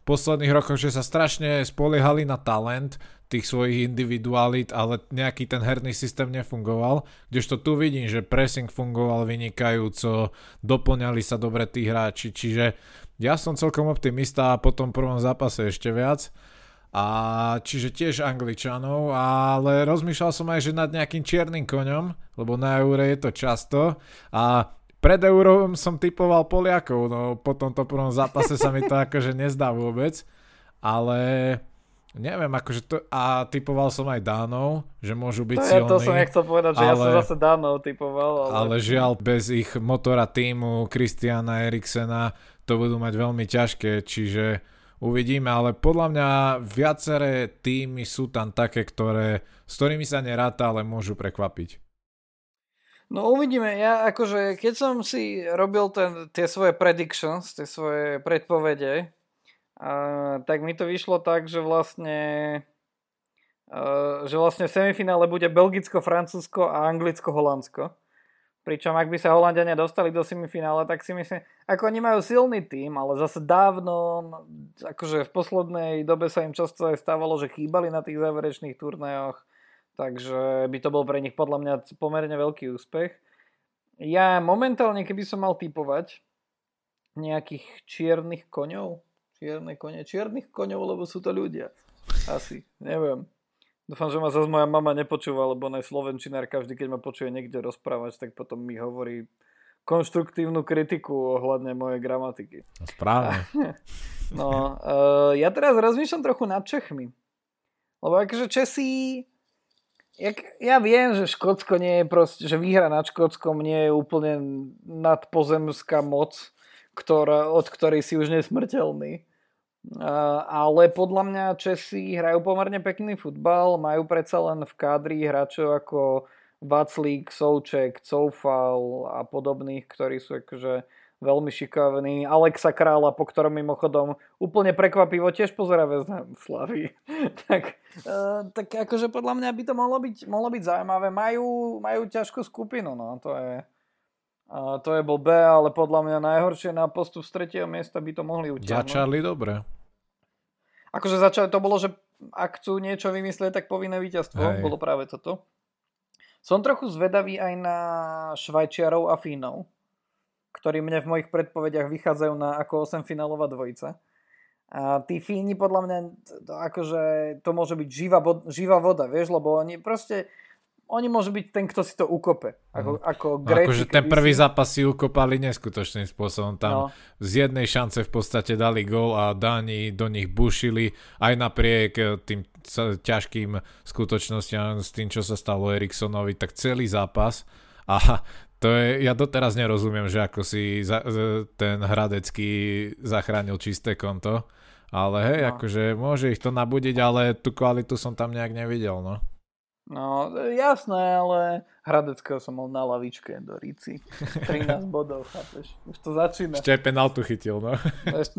posledných rokoch, že sa strašne spoliehali na talent tých svojich individualit, ale nejaký ten herný systém nefungoval, kdežto tu vidím, že pressing fungoval vynikajúco, doplňali sa dobre tí hráči, čiže ja som celkom optimista a po tom prvom zápase ešte viac a čiže tiež Angličanov, ale rozmýšľal som aj, že nad nejakým čiernym koňom, lebo na eure je to často a pred eurom som typoval Poliakov, no po tomto prvom zápase sa mi to akože nezdá vôbec, ale neviem, akože to, a typoval som aj Dánov, že môžu byť to silní. to som nechcel povedať, že ale, ja som zase Dánov typoval. Ale... ale žiaľ, bez ich motora týmu, Kristiana Eriksena, to budú mať veľmi ťažké, čiže Uvidíme, ale podľa mňa viaceré týmy sú tam také, ktoré, s ktorými sa neráta, ale môžu prekvapiť. No uvidíme. Ja akože, keď som si robil ten, tie svoje predictions, tie svoje predpovede, uh, tak mi to vyšlo tak, že vlastne uh, že vlastne v semifinále bude Belgicko, Francúzsko a Anglicko-Holandsko. Pričom ak by sa Holandiania dostali do semifinále, tak si myslím, ako oni majú silný tým, ale zase dávno, akože v poslednej dobe sa im často aj stávalo, že chýbali na tých záverečných turnajoch, takže by to bol pre nich podľa mňa pomerne veľký úspech. Ja momentálne, keby som mal typovať nejakých čiernych koňov, čierne kone, čiernych koňov, lebo sú to ľudia. Asi, neviem. Dúfam, že ma zase moja mama nepočúva, lebo ona je slovenčinárka, vždy keď ma počuje niekde rozprávať, tak potom mi hovorí konštruktívnu kritiku ohľadne mojej gramatiky. No, správne. [laughs] no, uh, ja teraz rozmýšľam trochu nad Čechmi. Lebo akože Česi Jak, ja viem, že Škótsko nie je proste, že výhra nad Škótskom nie je úplne nadpozemská moc, ktorá, od ktorej si už nesmrteľný. Ale podľa mňa Česi hrajú pomerne pekný futbal, majú predsa len v kádri hráčov ako Vaclík, Souček, Coufal a podobných, ktorí sú akože veľmi šikovný. Alexa Krála, po ktorom mimochodom úplne prekvapivo tiež pozera väzna Slavy. [laughs] tak, uh, tak akože podľa mňa by to mohlo byť, mohlo byť zaujímavé. Majú, majú ťažkú skupinu, no to je, uh, to je blbé, ale podľa mňa najhoršie na postup z tretieho miesta by to mohli utiahnuť. Začali dobre. Akože začali, to bolo, že ak chcú niečo vymyslieť, tak povinné víťazstvo. Hej. Bolo práve toto. Som trochu zvedavý aj na Švajčiarov a Fínov ktorí mne v mojich predpovediach vychádzajú na ako 8 finálová dvojica. A tí Fíni podľa mňa, to, akože to môže byť živá, živá voda, vieš, lebo oni proste, oni môžu byť ten, kto si to ukope. Ako, mm. ako no, Gréci, akože ten prvý si... zápas si ukopali neskutočným spôsobom. Tam no. z jednej šance v podstate dali gól a Dáni do nich bušili aj napriek eh, tým ťažkým skutočnostiam s tým, čo sa stalo Eriksonovi, tak celý zápas a to je, ja doteraz nerozumiem, že ako si za, ten Hradecký zachránil čisté konto, ale hej, no. akože môže ich to nabudiť, ale tú kvalitu som tam nejak nevidel, no. No, jasné, ale Hradeckého som mal na lavičke do Ríci. [laughs] 13 bodov, chápeš? Už to začína. Ešte aj penaltu chytil, no.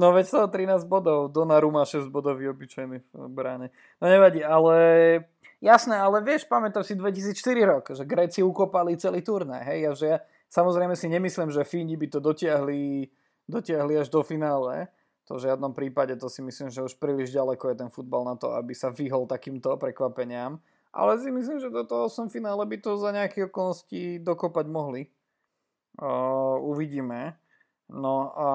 No veď to 13 bodov. Donnarumma 6 bodový obyčajný v bráne. No nevadí, ale Jasné, ale vieš, pamätám si 2004 rok, že Gréci ukopali celý turnaj, hej, a že ja samozrejme si nemyslím, že Fíni by to dotiahli, dotiahli až do finále, to v žiadnom prípade, to si myslím, že už príliš ďaleko je ten futbal na to, aby sa vyhol takýmto prekvapeniam, ale si myslím, že do toho som finále by to za nejaké okolnosti dokopať mohli. Uh, uvidíme. No a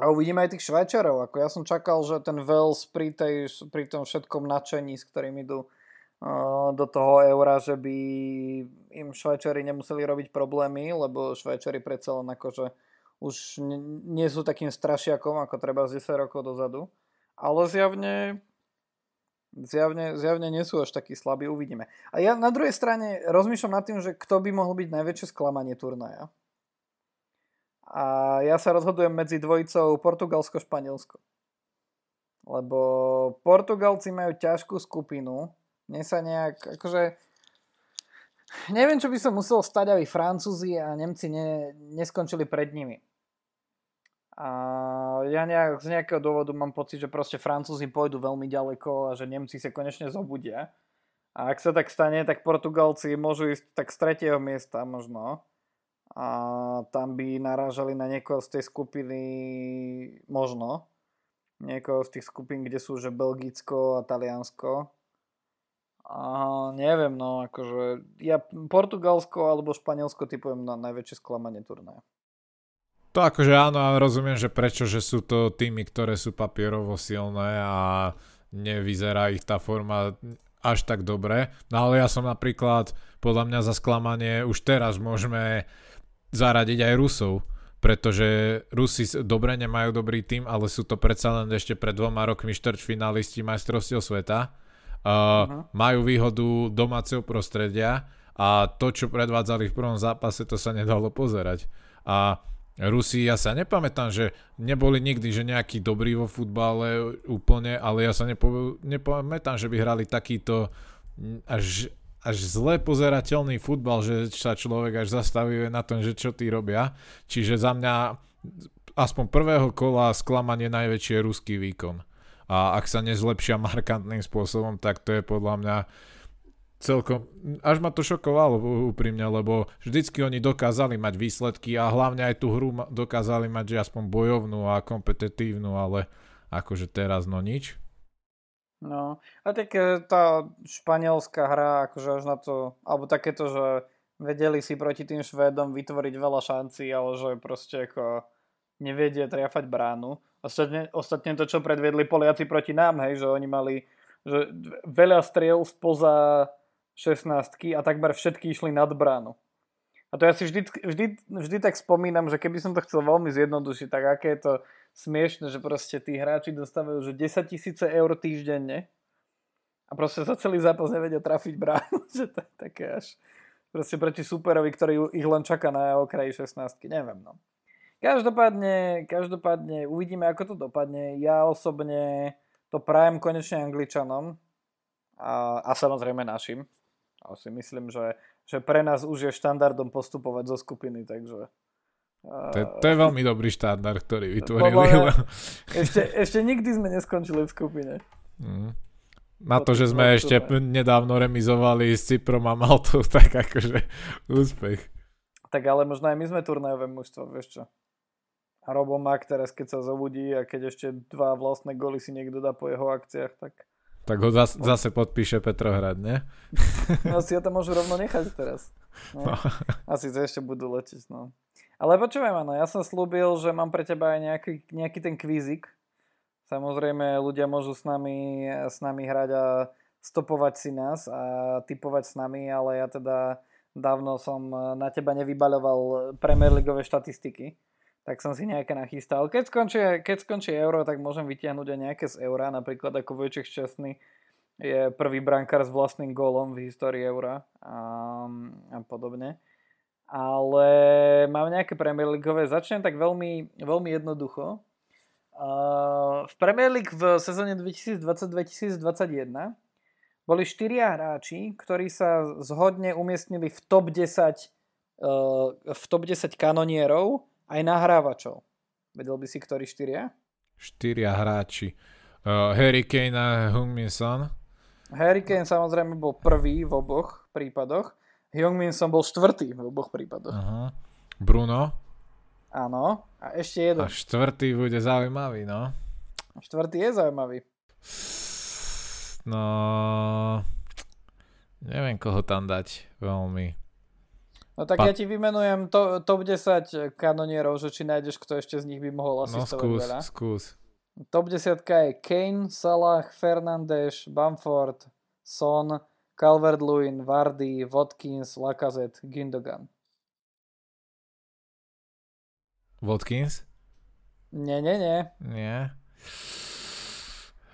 a uvidíme aj tých Švajčarov. Ako ja som čakal, že ten Wales pri, tej, pri tom všetkom nadšení, s ktorým idú uh, do toho eura, že by im Švajčari nemuseli robiť problémy, lebo Švajčari predsa len akože už nie sú takým strašiakom, ako treba z 10 rokov dozadu. Ale zjavne, zjavne, zjavne nie sú až takí slabí, uvidíme. A ja na druhej strane rozmýšľam nad tým, že kto by mohol byť najväčšie sklamanie turnaja. A ja sa rozhodujem medzi dvojicou Portugalsko-Španielsko. Lebo Portugalci majú ťažkú skupinu. Mne sa nejak, akože... Neviem, čo by som musel stať, aby Francúzi a Nemci ne, neskončili pred nimi. A ja nejak, z nejakého dôvodu mám pocit, že proste Francúzi pôjdu veľmi ďaleko a že Nemci sa konečne zobudia. A ak sa tak stane, tak Portugalci môžu ísť tak z tretieho miesta možno a tam by narážali na niekoho z tej skupiny možno. Niekoho z tých skupín, kde sú že Belgicko a Taliansko. A neviem, no akože ja Portugalsko alebo Španielsko typujem na najväčšie sklamanie turnaja. To akože áno, ale rozumiem, že prečo, že sú to týmy, ktoré sú papierovo silné a nevyzerá ich tá forma až tak dobre. No ale ja som napríklad, podľa mňa za sklamanie už teraz môžeme zaradiť aj Rusov, pretože Rusi dobre nemajú dobrý tým, ale sú to predsa len ešte pred dvoma rokmi štvrťfinalisti majstrovstiev sveta. Uh, uh-huh. Majú výhodu domáceho prostredia a to, čo predvádzali v prvom zápase, to sa nedalo pozerať. A Rusi, ja sa nepamätám, že neboli nikdy, že nejaký dobrý vo futbale úplne, ale ja sa nepo, nepamätám, že by hrali takýto až až zle pozerateľný futbal, že sa človek až zastavuje na tom, že čo tí robia. Čiže za mňa aspoň prvého kola sklamanie najväčší je ruský výkon. A ak sa nezlepšia [laughs] markantným spôsobom, tak to je podľa mňa celkom, až ma to šokovalo úprimne, lebo vždycky oni dokázali mať výsledky a hlavne aj tú hru dokázali mať, že aspoň bojovnú a kompetitívnu, ale akože teraz no nič. No, a tak e, tá španielská hra, akože až na to, alebo takéto, že vedeli si proti tým Švédom vytvoriť veľa šancí, ale že proste ako nevedia triafať bránu. Ostatne, ostatne to, čo predviedli Poliaci proti nám, hej, že oni mali že veľa striel spoza 16 a takmer všetky išli nad bránu. A to ja si vždy, vždy, vždy tak spomínam, že keby som to chcel veľmi zjednodušiť, tak aké je to smiešne, že proste tí hráči dostávajú že 10 tisíce eur týždenne a proste za celý zápas nevedia trafiť bránu, [laughs] že to je také až proste proti superovi, ktorý ich len čaká na okraji 16 neviem no. Každopádne, každopádne uvidíme, ako to dopadne. Ja osobne to prajem konečne Angličanom a, a samozrejme našim. A si myslím, že, že pre nás už je štandardom postupovať zo skupiny, takže... To je, to je veľmi dobrý štandard, ktorý vytvorili. [laughs] Ešte, ešte nikdy sme neskončili v skupine. Mm. Na to, že sme ešte nedávno remizovali s Cyprom a Maltou, [laughs] tak akože úspech. Tak ale možno aj my sme turnajové mužstvo, vieš čo. A Robo Mak teraz, keď sa zobudí a keď ešte dva vlastné goly si niekto dá po jeho akciách, tak... Tak ho zase, zase podpíše Petrohrad, ne? [laughs] No si ho tam môžu rovno nechať teraz. No. no. [laughs] Asi sa ešte budú letiť, no. Ale počúvaj ma, no ja som slúbil, že mám pre teba aj nejaký, nejaký ten kvízik, Samozrejme, ľudia môžu s nami, s nami hrať a stopovať si nás a typovať s nami, ale ja teda dávno som na teba nevybaľoval Premier Leagueové štatistiky, tak som si nejaké nachystal. Keď skončí, keď skončí euro, tak môžem vytiahnuť aj nejaké z eura, napríklad ako Vojček Šťastný je prvý brankár s vlastným gólom v histórii eura a, a podobne. Ale mám nejaké Premier Leagueové. Začnem tak veľmi, veľmi jednoducho. V Premier League v sezóne 2020-2021 boli štyria hráči, ktorí sa zhodne umiestnili v top 10 v top 10 kanonierov aj nahrávačov. Vedel by si, ktorí štyria? Štyria hráči. Uh, Harry Kane a Heung-Min Son. Harry Kane samozrejme bol prvý v oboch prípadoch. Heung-Min Son bol štvrtý v oboch prípadoch. Uh-huh. Bruno. Áno. A ešte jeden. A štvrtý bude zaujímavý, no. Štvrtý je zaujímavý. No... Neviem, koho tam dať veľmi. No tak pa... ja ti vymenujem to, top 10 kanonierov, že či nájdeš, kto ešte z nich by mohol asistovať no, skús, veľa. skús. Top 10 je Kane, Salah, Fernandes, Bamford, Son, Calvert-Lewin, Vardy, Watkins, Lacazette, Gindogan. Watkins? Nie, nie, nie. Nie.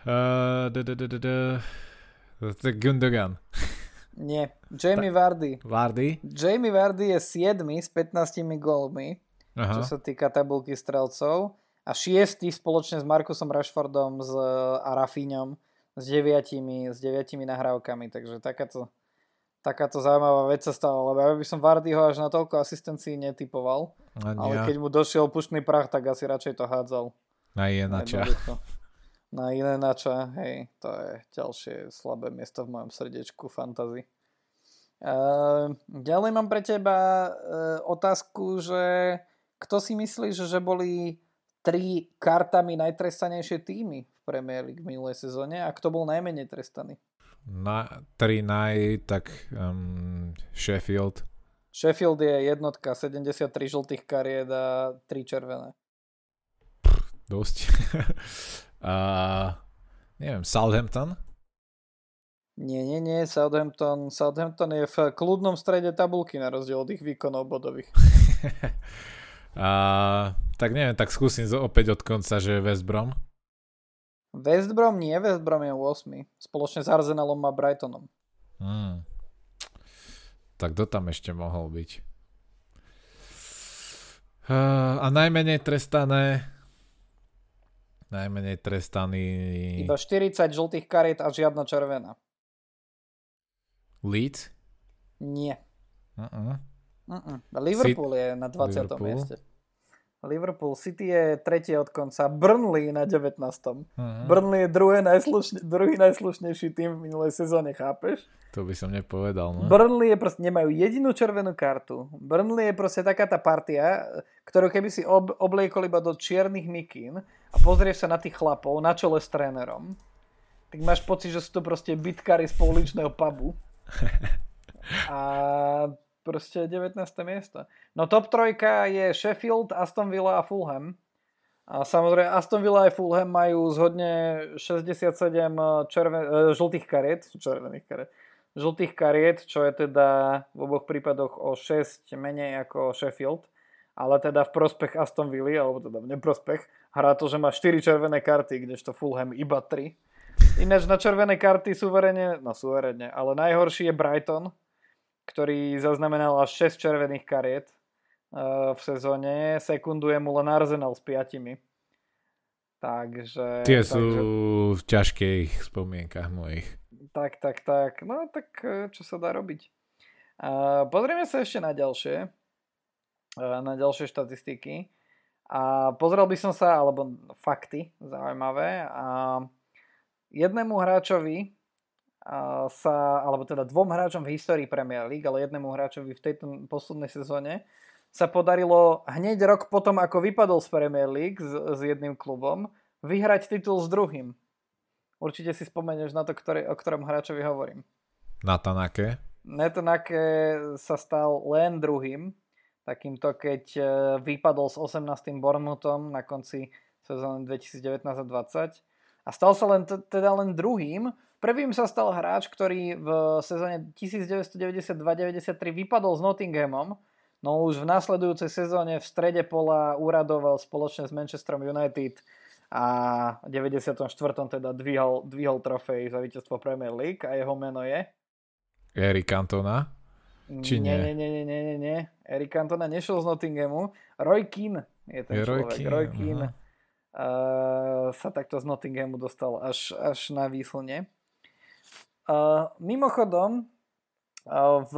Uh, to je Gundogan. [laughs] Nie. Jamie Vardy. Vardy? Jamie Vardy je 7 s 15 gólmi, Aha. čo sa týka tabulky strelcov. A 6 spoločne s Markusom Rashfordom s, a Rafinhom s deviatimi, s deviatimi nahrávkami. Takže takáto takáto zaujímavá vec sa stala, lebo ja by som Vardyho až na toľko asistencií netypoval, ale keď mu došiel pušný prach, tak asi radšej to hádzal. Na nača. Na iné nača, hej, to je ďalšie slabé miesto v mojom srdiečku fantasy. Uh, ďalej mám pre teba uh, otázku, že kto si myslíš, že boli tri kartami najtrestanejšie týmy v Premier League v minulej sezóne a kto bol najmenej trestaný? na, tri naj, tak um, Sheffield. Sheffield je jednotka, 73 žltých kariet a 3 červené. Dosť. [laughs] neviem, Southampton? Nie, nie, nie, Southampton, Southampton je v kľudnom strede tabulky na rozdiel od ich výkonov bodových. [laughs] a, tak neviem, tak skúsim opäť od konca, že West Brom. West Brom nie, West Brom je 8. Spoločne s Arsenalom a Brightonom. Hmm. Tak kto tam ešte mohol byť? Uh, a najmenej trestané najmenej trestaný iba 40 žltých kariet a žiadna červená. Leeds? Nie. Uh-uh. Uh-uh. Liverpool Sit- je na 20. Liverpool? mieste. Liverpool City je tretie od konca, Burnley na 19. Uh-huh. Burnley je druhé najslušne, druhý najslušnejší tým v minulej sezóne, chápeš? To by som nepovedal. No. Burnley je proste, nemajú jedinú červenú kartu. Burnley je proste taká tá partia, ktorú keby si ob, obliekol iba do čiernych mikín a pozrieš sa na tých chlapov na čele s trénerom, tak máš pocit, že sú to proste bitkári z pouličného pubu. [laughs] A proste 19. miesto. No top trojka je Sheffield, Aston Villa a Fulham. A samozrejme Aston Villa a Fulham majú zhodne 67 červen- e, žltých kariet, červených kariet, žltých kariet, čo je teda v oboch prípadoch o 6 menej ako Sheffield, ale teda v prospech Aston Villa, alebo teda v neprospech, hrá to, že má 4 červené karty, kdežto Fulham iba 3. Ináč na červené karty suverene, no suverene, ale najhorší je Brighton, ktorý zaznamenal až 6 červených kariet uh, v sezóne. Sekunduje mu len Arsenal s piatimi. Takže... Tie takže, sú v ťažkých spomienkach mojich. Tak, tak, tak. No tak e, čo sa dá robiť? Uh, pozrieme sa ešte na ďalšie. Uh, na ďalšie štatistiky. A pozrel by som sa, alebo fakty zaujímavé. A jednému hráčovi sa, alebo teda dvom hráčom v histórii Premier League, ale jednému hráčovi v tejto poslednej sezóne sa podarilo hneď rok potom, ako vypadol z Premier League s, s jedným klubom, vyhrať titul s druhým. Určite si spomenieš na to, ktorý, o ktorom hráčovi hovorím. Natanake? Natanake sa stal len druhým, takýmto keď e, vypadol s 18. Bournemouthom na konci sezóny 2019 a 20 a stal sa len, teda len druhým. Prvým sa stal hráč, ktorý v sezóne 1992-93 vypadol s Nottinghamom No už v následujúcej sezóne v strede pola uradoval spoločne s Manchesterom United a v 94. teda dvihol, dvihol trofej za víťazstvo Premier League a jeho meno je? Erik Cantona? Či nie? Nie, nie, nie, nie, nie, nie. Erik Cantona nešiel z Nottinghamu. Roy Keane je ten je človek. Roy Keane, Roy Keane uh, sa takto z Nottinghamu dostal až, až na výslne. Uh, mimochodom, uh, v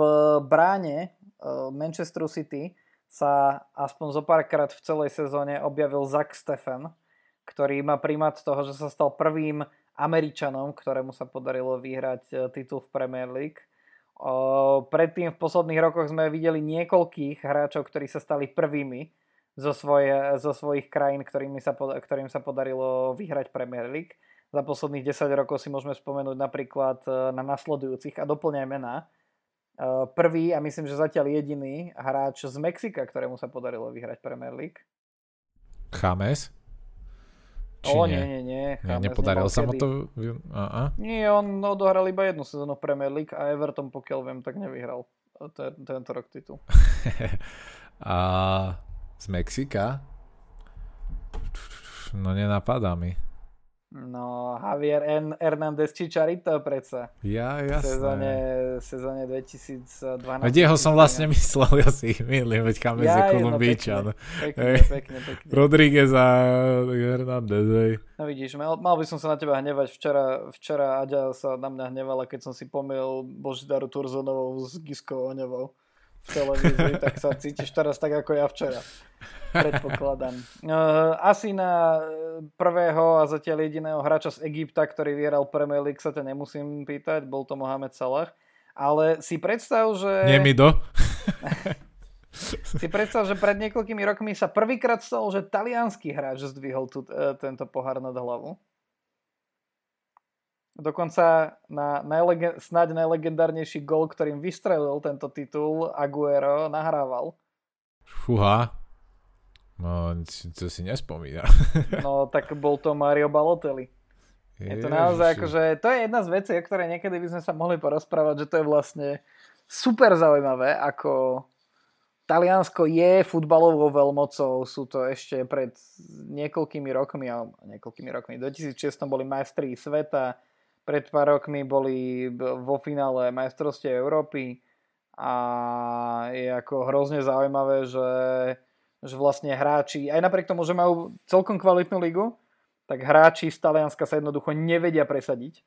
bráne Eh, Manchesteru City sa aspoň zo párkrát v celej sezóne objavil Zach Stephen, ktorý má primát toho, že sa stal prvým Američanom, ktorému sa podarilo vyhrať eh, titul v Premier League. Eh, predtým v posledných rokoch sme videli niekoľkých hráčov, ktorí sa stali prvými zo, svoje, zo svojich krajín, ktorými sa, ktorým sa podarilo vyhrať Premier League. Za posledných 10 rokov si môžeme spomenúť napríklad na nasledujúcich a doplňaj mená Eh, prvý a myslím, že zatiaľ jediný hráč z Mexika, ktorému sa podarilo vyhrať Premier League. Chames? Či o, nie, nie, nie. nie nepodarilo sa mu to? Uh-uh. Nie, on odohral iba jednu sezónu Premier League a Everton, pokiaľ viem, tak nevyhral tento rok titul. [laughs] a z Mexika? No nenapadá mi. No, Javier N. Hernández Chicharito predsa. Ja, jasné. V sezóne, sezóne 2012. Veď jeho som vlastne myslel, ja si ich milím, veď kam ja, je Kolumbíčan. No, pekne, pekne, pekne, Rodríguez a Hernández, hej. No vidíš, mal, mal by som sa na teba hnevať. Včera, včera Aďa sa na mňa hnevala, keď som si pomil Božidaru Turzonovou s Giskou Oňovou v televízii, tak sa cítiš teraz tak ako ja včera. Predpokladám. Uh, asi na prvého a zatiaľ jediného hráča z Egypta, ktorý vyhral Premier League, sa ťa nemusím pýtať, bol to Mohamed Salah. Ale si predstav, že... Nie mi do. si predstav, že pred niekoľkými rokmi sa prvýkrát stalo, že talianský hráč zdvihol tu, uh, tento pohár nad hlavu. Dokonca na najlege- snáď najlegendárnejší gol, ktorým vystrelil tento titul, Aguero nahrával. Fúha. No, to si nespomína. [laughs] no, tak bol to Mario Balotelli. Je to naozaj akože, to je jedna z vecí, o ktorej niekedy by sme sa mohli porozprávať, že to je vlastne super zaujímavé, ako Taliansko je futbalovou veľmocou, sú to ešte pred niekoľkými rokmi, alebo niekoľkými rokmi, 2006 boli majstri sveta, pred pár rokmi boli vo finále majstrovstie Európy a je ako hrozne zaujímavé, že že vlastne hráči, aj napriek tomu, že majú celkom kvalitnú ligu, tak hráči z Talianska sa jednoducho nevedia presadiť.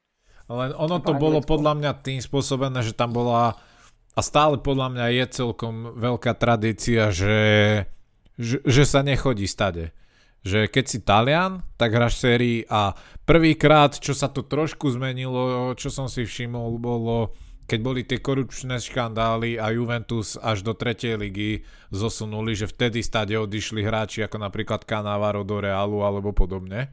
Len ono to bolo podľa mňa tým spôsobené, že tam bola a stále podľa mňa je celkom veľká tradícia, že, že, že sa nechodí stade. Že keď si Talian, tak hráš sérii a prvýkrát, čo sa to trošku zmenilo, čo som si všimol, bolo keď boli tie korupčné škandály a Juventus až do tretej ligy zosunuli, že vtedy stade odišli hráči ako napríklad Canavaro do Realu alebo podobne.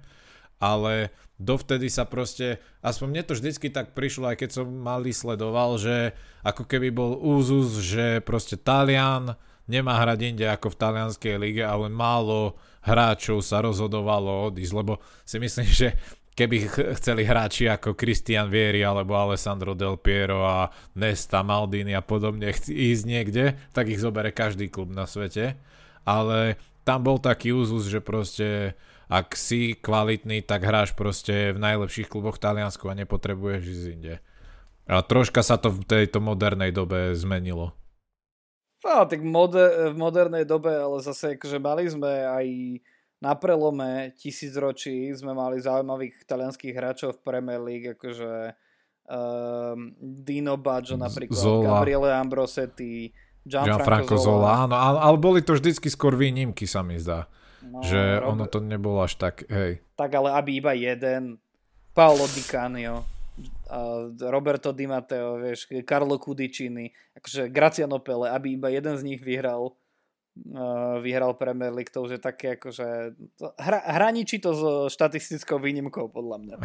Ale dovtedy sa proste, aspoň mne to vždycky tak prišlo, aj keď som malý sledoval, že ako keby bol úzus, že proste Talian nemá hrať inde ako v talianskej lige a len málo hráčov sa rozhodovalo odísť, lebo si myslím, že keby chceli hráči ako Christian Vieri alebo Alessandro Del Piero a Nesta, Maldini a podobne ísť niekde, tak ich zobere každý klub na svete. Ale tam bol taký úzus, že proste ak si kvalitný, tak hráš proste v najlepších kluboch v Taliansku a nepotrebuješ ísť inde. A troška sa to v tejto modernej dobe zmenilo. No, tak moder, v modernej dobe, ale zase akože mali sme aj na prelome tisícročí sme mali zaujímavých talianských hráčov v Premier League, akože um, Dino Baggio napríklad, Zola. Gabriele Ambrosetti, Gianfranco, Gianfranco Zola. Zola. Áno, ale, ale boli to vždycky skôr výnimky, sa mi zdá. No, že Robert, ono to nebolo až tak, hej. Tak ale aby iba jeden, Paolo Di Canio, Roberto Di Matteo, vieš, Carlo Cudicini, akože Graciano Pele, aby iba jeden z nich vyhral vyhral Premier League, to už je také akože hra, hraničí to s štatistickou výnimkou podľa mňa.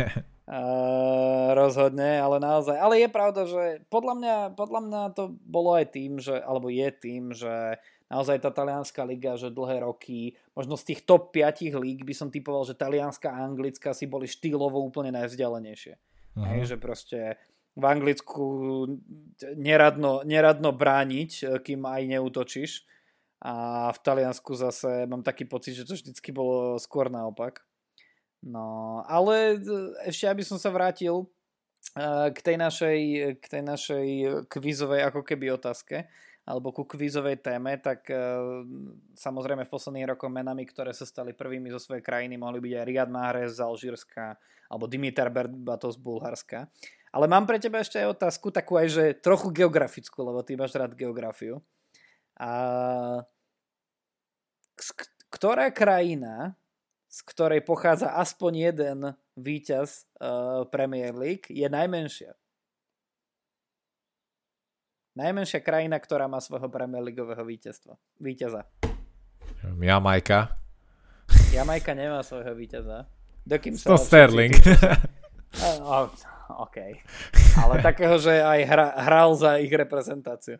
[laughs] uh, rozhodne, ale naozaj. Ale je pravda, že podľa mňa, podľa mňa to bolo aj tým, že, alebo je tým, že naozaj tá talianská liga, že dlhé roky, možno z tých top 5 líg by som typoval, že talianská a anglická si boli štýlovo úplne najvzdialenejšie. Uh-huh. Hej, že proste v Anglicku neradno, neradno brániť, kým aj neutočíš a v Taliansku zase mám taký pocit, že to vždycky bolo skôr naopak. No, ale ešte aby som sa vrátil k tej našej, k tej našej kvízovej ako keby otázke alebo ku kvízovej téme, tak samozrejme v posledných rokoch menami, ktoré sa stali prvými zo svojej krajiny, mohli byť aj Riyad Mahrez z Alžírska alebo Dimitar Berbatov z Bulharska. Ale mám pre teba ešte aj otázku, takú aj, že trochu geografickú, lebo ty máš rád geografiu. A ktorá krajina, z ktorej pochádza aspoň jeden víťaz uh, Premier League, je najmenšia? Najmenšia krajina, ktorá má svojho Premier Leagueového víťazstva. Víťaza. Jamajka. Jamajka nemá svojho víťaza. Dokým sa to Sterling. oh, [laughs] OK. Ale takého, že aj hra, hral za ich reprezentáciu.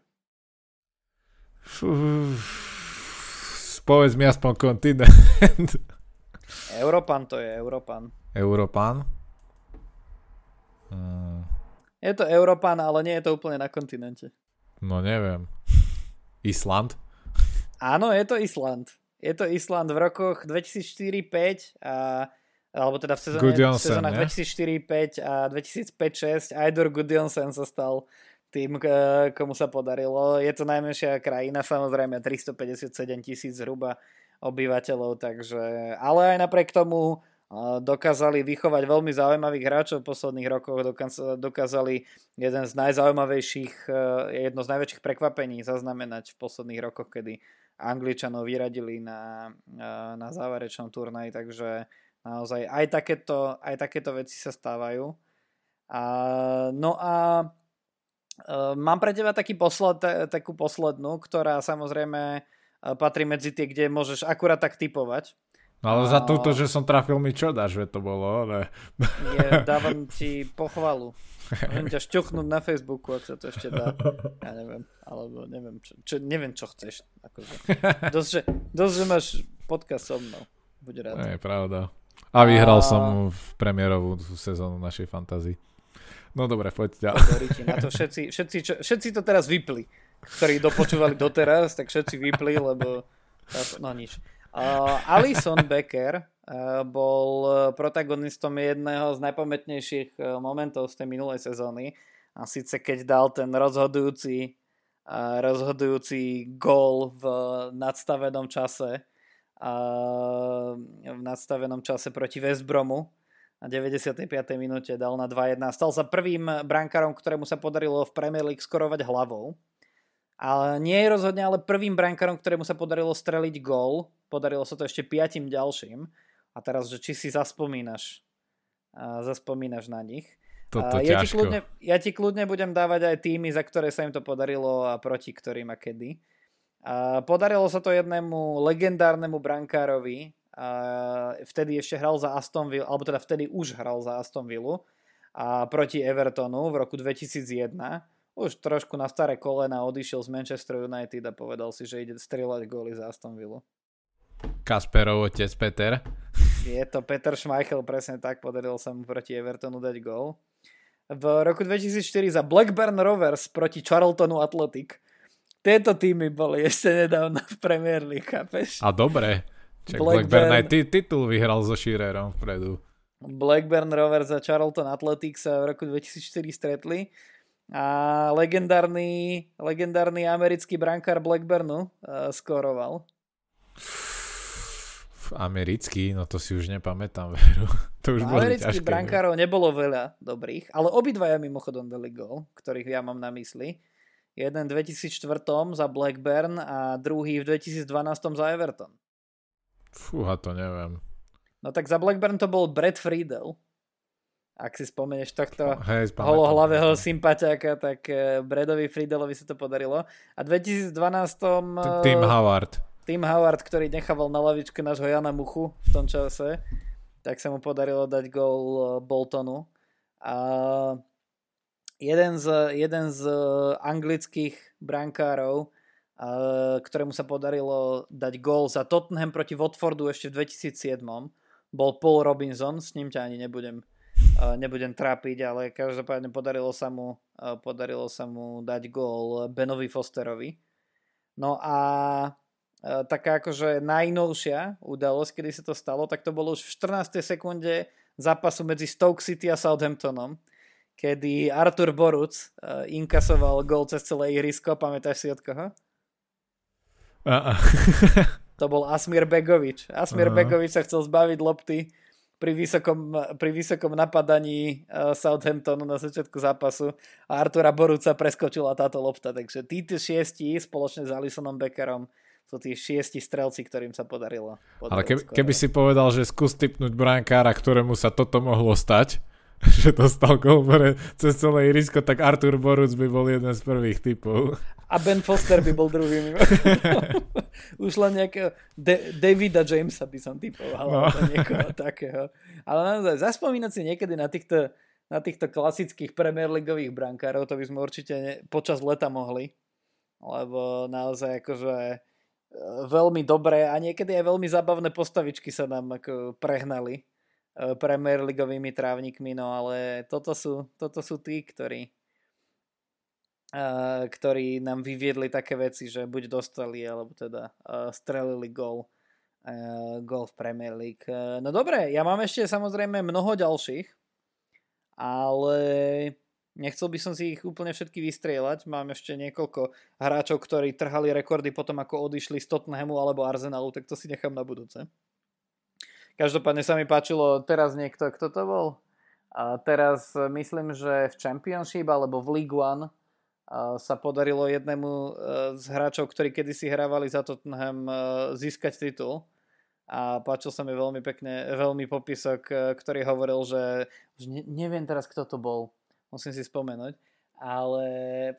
Povedz mi aspoň kontinent. Európan to je, Európan. Európan? Hmm. Je to Európan, ale nie je to úplne na kontinente. No neviem. Island? Áno, je to Island. Je to Island v rokoch 2004-5 a alebo teda v sezóne, v sezónach 2004-5 a 2005-6 Aidor Gudjonsen sa stal tým, komu sa podarilo. Je to najmenšia krajina, samozrejme 357 tisíc zhruba obyvateľov, takže, ale aj napriek tomu dokázali vychovať veľmi zaujímavých hráčov v posledných rokoch, dokázali jeden z najzaujímavejších, e, jedno z najväčších prekvapení zaznamenať v posledných rokoch, kedy Angličanov vyradili na, e, na záverečnom turnaji, takže naozaj aj takéto, aj takéto veci sa stávajú. A, no a Uh, mám pre teba taký posled, takú poslednú, ktorá samozrejme patrí medzi tie, kde môžeš akurát tak typovať. No ale za túto, že som trafil mi čo dáš, že to bolo, ale... Je, dávam ti pochvalu. Môžem ťa šťuchnúť na Facebooku, ak sa to ešte dá. Ja neviem, alebo neviem, čo, čo, neviem, čo chceš. Akože. Dosť, že, dosť, že máš podcast so mnou. Buď rád. Je pravda. A vyhral a... som v premiérovú sezónu našej fantázii. No dobre, poď ďalej. Na to všetci, všetci, čo, všetci to teraz vypli, ktorí dopočúvali doteraz, tak všetci vypli, lebo no nič. Uh, Alison Becker uh, bol protagonistom jedného z najpamätnejších momentov z tej minulej sezóny a síce keď dal ten rozhodujúci uh, rozhodujúci gól v nadstavenom čase uh, v nadstavenom čase proti West Bromu na 95. minúte dal na 2-1. Stal sa prvým brankárom, ktorému sa podarilo v Premier League skorovať hlavou. Ale nie je rozhodne ale prvým brankárom, ktorému sa podarilo streliť gól. Podarilo sa to ešte piatim ďalším. A teraz, že či si zaspomínaš, zaspomínaš na nich. Toto ja, ti kľudne, ja ti kľudne budem dávať aj týmy, za ktoré sa im to podarilo a proti ktorým a kedy. A podarilo sa to jednému legendárnemu brankárovi, vtedy ešte hral za Aston Villa, alebo teda vtedy už hral za Aston Villa a proti Evertonu v roku 2001. Už trošku na staré kolena odišiel z Manchester United a povedal si, že ide strieľať góly za Aston Villa. Kasperov otec Peter. Je to Peter Schmeichel, presne tak, podarilo sa mu proti Evertonu dať gól. V roku 2004 za Blackburn Rovers proti Charltonu Athletic. Tieto týmy boli ešte nedávno v Premier League, chápeš? A dobre. Čak Blackburn, Blackburn aj ty, titul vyhral so Shearerom vpredu. Blackburn Rovers a Charlton Athletics sa v roku 2004 stretli a legendárny, legendárny americký brankár Blackburnu uh, skoroval. Americký, no to si už nepamätám [laughs] veru. to už Amerických brankárov nebolo veľa dobrých, ale obidvaja mimochodom dali gol, ktorých ja mám na mysli. Jeden v 2004 za Blackburn a druhý v 2012 za Everton. Fúha, to neviem. No tak za Blackburn to bol Brad Friedel. Ak si spomenieš tohto Hej, holohlavého sympatiáka, tak eh, Bradovi Friedelovi sa to podarilo. A v 2012... Tim eh, Howard. Tim Howard, ktorý nechával na lavičke nášho Jana Muchu v tom čase, tak sa mu podarilo dať gol eh, Boltonu. A jeden z, jeden z anglických brankárov, ktorému sa podarilo dať gól za Tottenham proti Watfordu ešte v 2007 bol Paul Robinson, s ním ťa ani nebudem, nebudem trápiť, ale každopádne podarilo sa mu, podarilo sa mu dať gól Benovi Fosterovi. No a taká akože najnovšia udalosť, kedy sa to stalo, tak to bolo už v 14. sekunde zápasu medzi Stoke City a Southamptonom, kedy Artur Boruc uh, inkasoval gól cez celé ihrisko, pamätáš si od koho? Uh-uh. to bol Asmir Begovič. Asmir uh-huh. Begovič sa chcel zbaviť lopty pri vysokom, pri vysokom napadaní uh, Southamptonu na začiatku zápasu a Artura Boruca preskočila táto lopta. Takže títo šiesti spoločne s Alisonom Beckerom sú tí šiesti strelci, ktorým sa podarilo. podarilo Ale keby, keby si povedal, že skús typnúť brankára, ktorému sa toto mohlo stať, [laughs] že dostal gol cez celé irisko, tak Artur Boruc by bol jeden z prvých typov. A Ben Foster by bol druhým. [laughs] Už len nejakého De- Davida Jamesa by som typoval, no. niekoho takého. Ale naozaj, zaspomínať si niekedy na týchto, na týchto klasických Premier Leagueových brankárov, to by sme určite ne, počas leta mohli. Lebo naozaj akože e, veľmi dobré a niekedy aj veľmi zábavné postavičky sa nám ako prehnali Premier Leagueovými trávnikmi, no ale toto sú, toto sú tí, ktorí, uh, ktorí nám vyviedli také veci, že buď dostali, alebo teda uh, strelili gol, gol v Premier League. No dobre, ja mám ešte samozrejme mnoho ďalších, ale nechcel by som si ich úplne všetky vystrieľať. Mám ešte niekoľko hráčov, ktorí trhali rekordy potom, ako odišli z Tottenhamu alebo Arsenalu, tak to si nechám na budúce. Každopádne sa mi páčilo teraz niekto, kto to bol? A teraz myslím, že v Championship alebo v League One sa podarilo jednému e, z hráčov, ktorí kedysi hrávali za Tottenham e, získať titul. A páčil sa mi veľmi pekne, veľmi popisok, e, ktorý hovoril, že už neviem teraz, kto to bol. Musím si spomenúť. Ale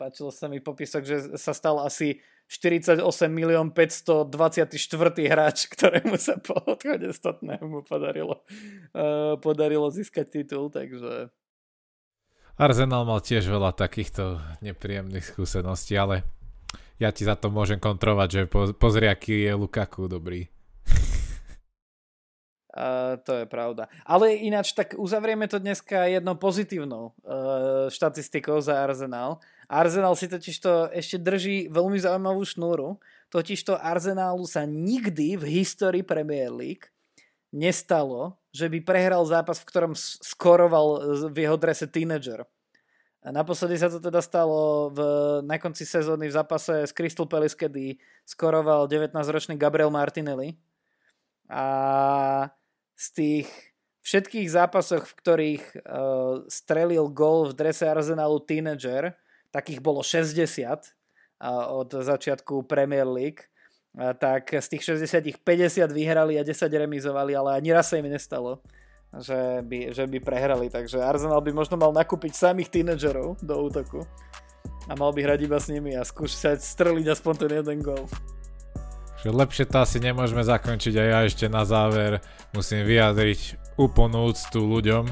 páčil sa mi popisok, že sa stal asi 48 milión 524 hráč, ktorému sa po odchode Tottenhamu podarilo, uh, podarilo získať titul, takže... Arsenal mal tiež veľa takýchto nepríjemných skúseností, ale ja ti za to môžem kontrovať, že po, pozri, aký je Lukaku dobrý. Uh, to je pravda. Ale ináč tak uzavrieme to dneska jednou pozitívnou uh, štatistikou za Arsenal. Arsenal si totiž to ešte drží veľmi zaujímavú šnúru. Totiž to Arsenalu sa nikdy v histórii Premier League nestalo, že by prehral zápas, v ktorom skoroval v jeho drese teenager. A naposledy sa to teda stalo v, na konci sezóny v zápase s Crystal Palace, kedy skoroval 19-ročný Gabriel Martinelli. A z tých všetkých zápasoch, v ktorých uh, strelil gol v drese Arsenalu teenager, takých bolo 60 od začiatku Premier League, tak z tých 60 50 vyhrali a 10 remizovali, ale ani raz sa im nestalo, že by, že by prehrali. Takže Arsenal by možno mal nakúpiť samých tínedžerov do útoku a mal by hrať iba s nimi a skúšať streliť aspoň ten jeden gol. Že lepšie to asi nemôžeme zakončiť a ja ešte na záver musím vyjadriť úplnú úctu ľuďom,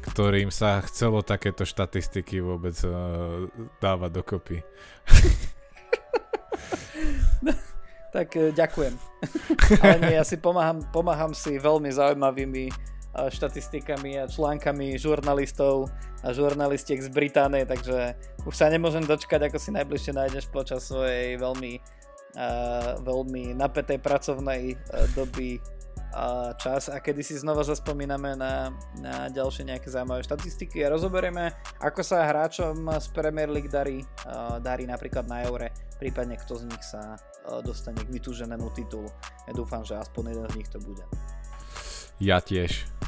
ktorým sa chcelo takéto štatistiky vôbec uh, dávať dokopy. [laughs] tak uh, ďakujem. [laughs] Ale nie, ja si pomáham, pomáham si veľmi zaujímavými uh, štatistikami a článkami žurnalistov a žurnalistiek z Británie, takže už sa nemôžem dočkať, ako si najbližšie nájdeš počas svojej veľmi veľmi napätej pracovnej doby čas a kedy si znova zaspomíname na, na ďalšie nejaké zaujímavé štatistiky a rozoberieme, ako sa hráčom z Premier League darí, darí napríklad na Eure, prípadne kto z nich sa dostane k vytúženému titulu. Ja dúfam, že aspoň jeden z nich to bude. Ja tiež.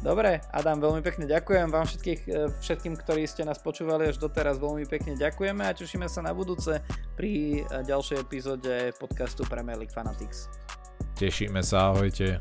Dobre, Adam, veľmi pekne ďakujem vám všetkých, e, všetkým, ktorí ste nás počúvali až doteraz, veľmi pekne ďakujeme a tešíme sa na budúce pri e, ďalšej epizóde podcastu Premier League Fanatics. Tešíme sa, ahojte.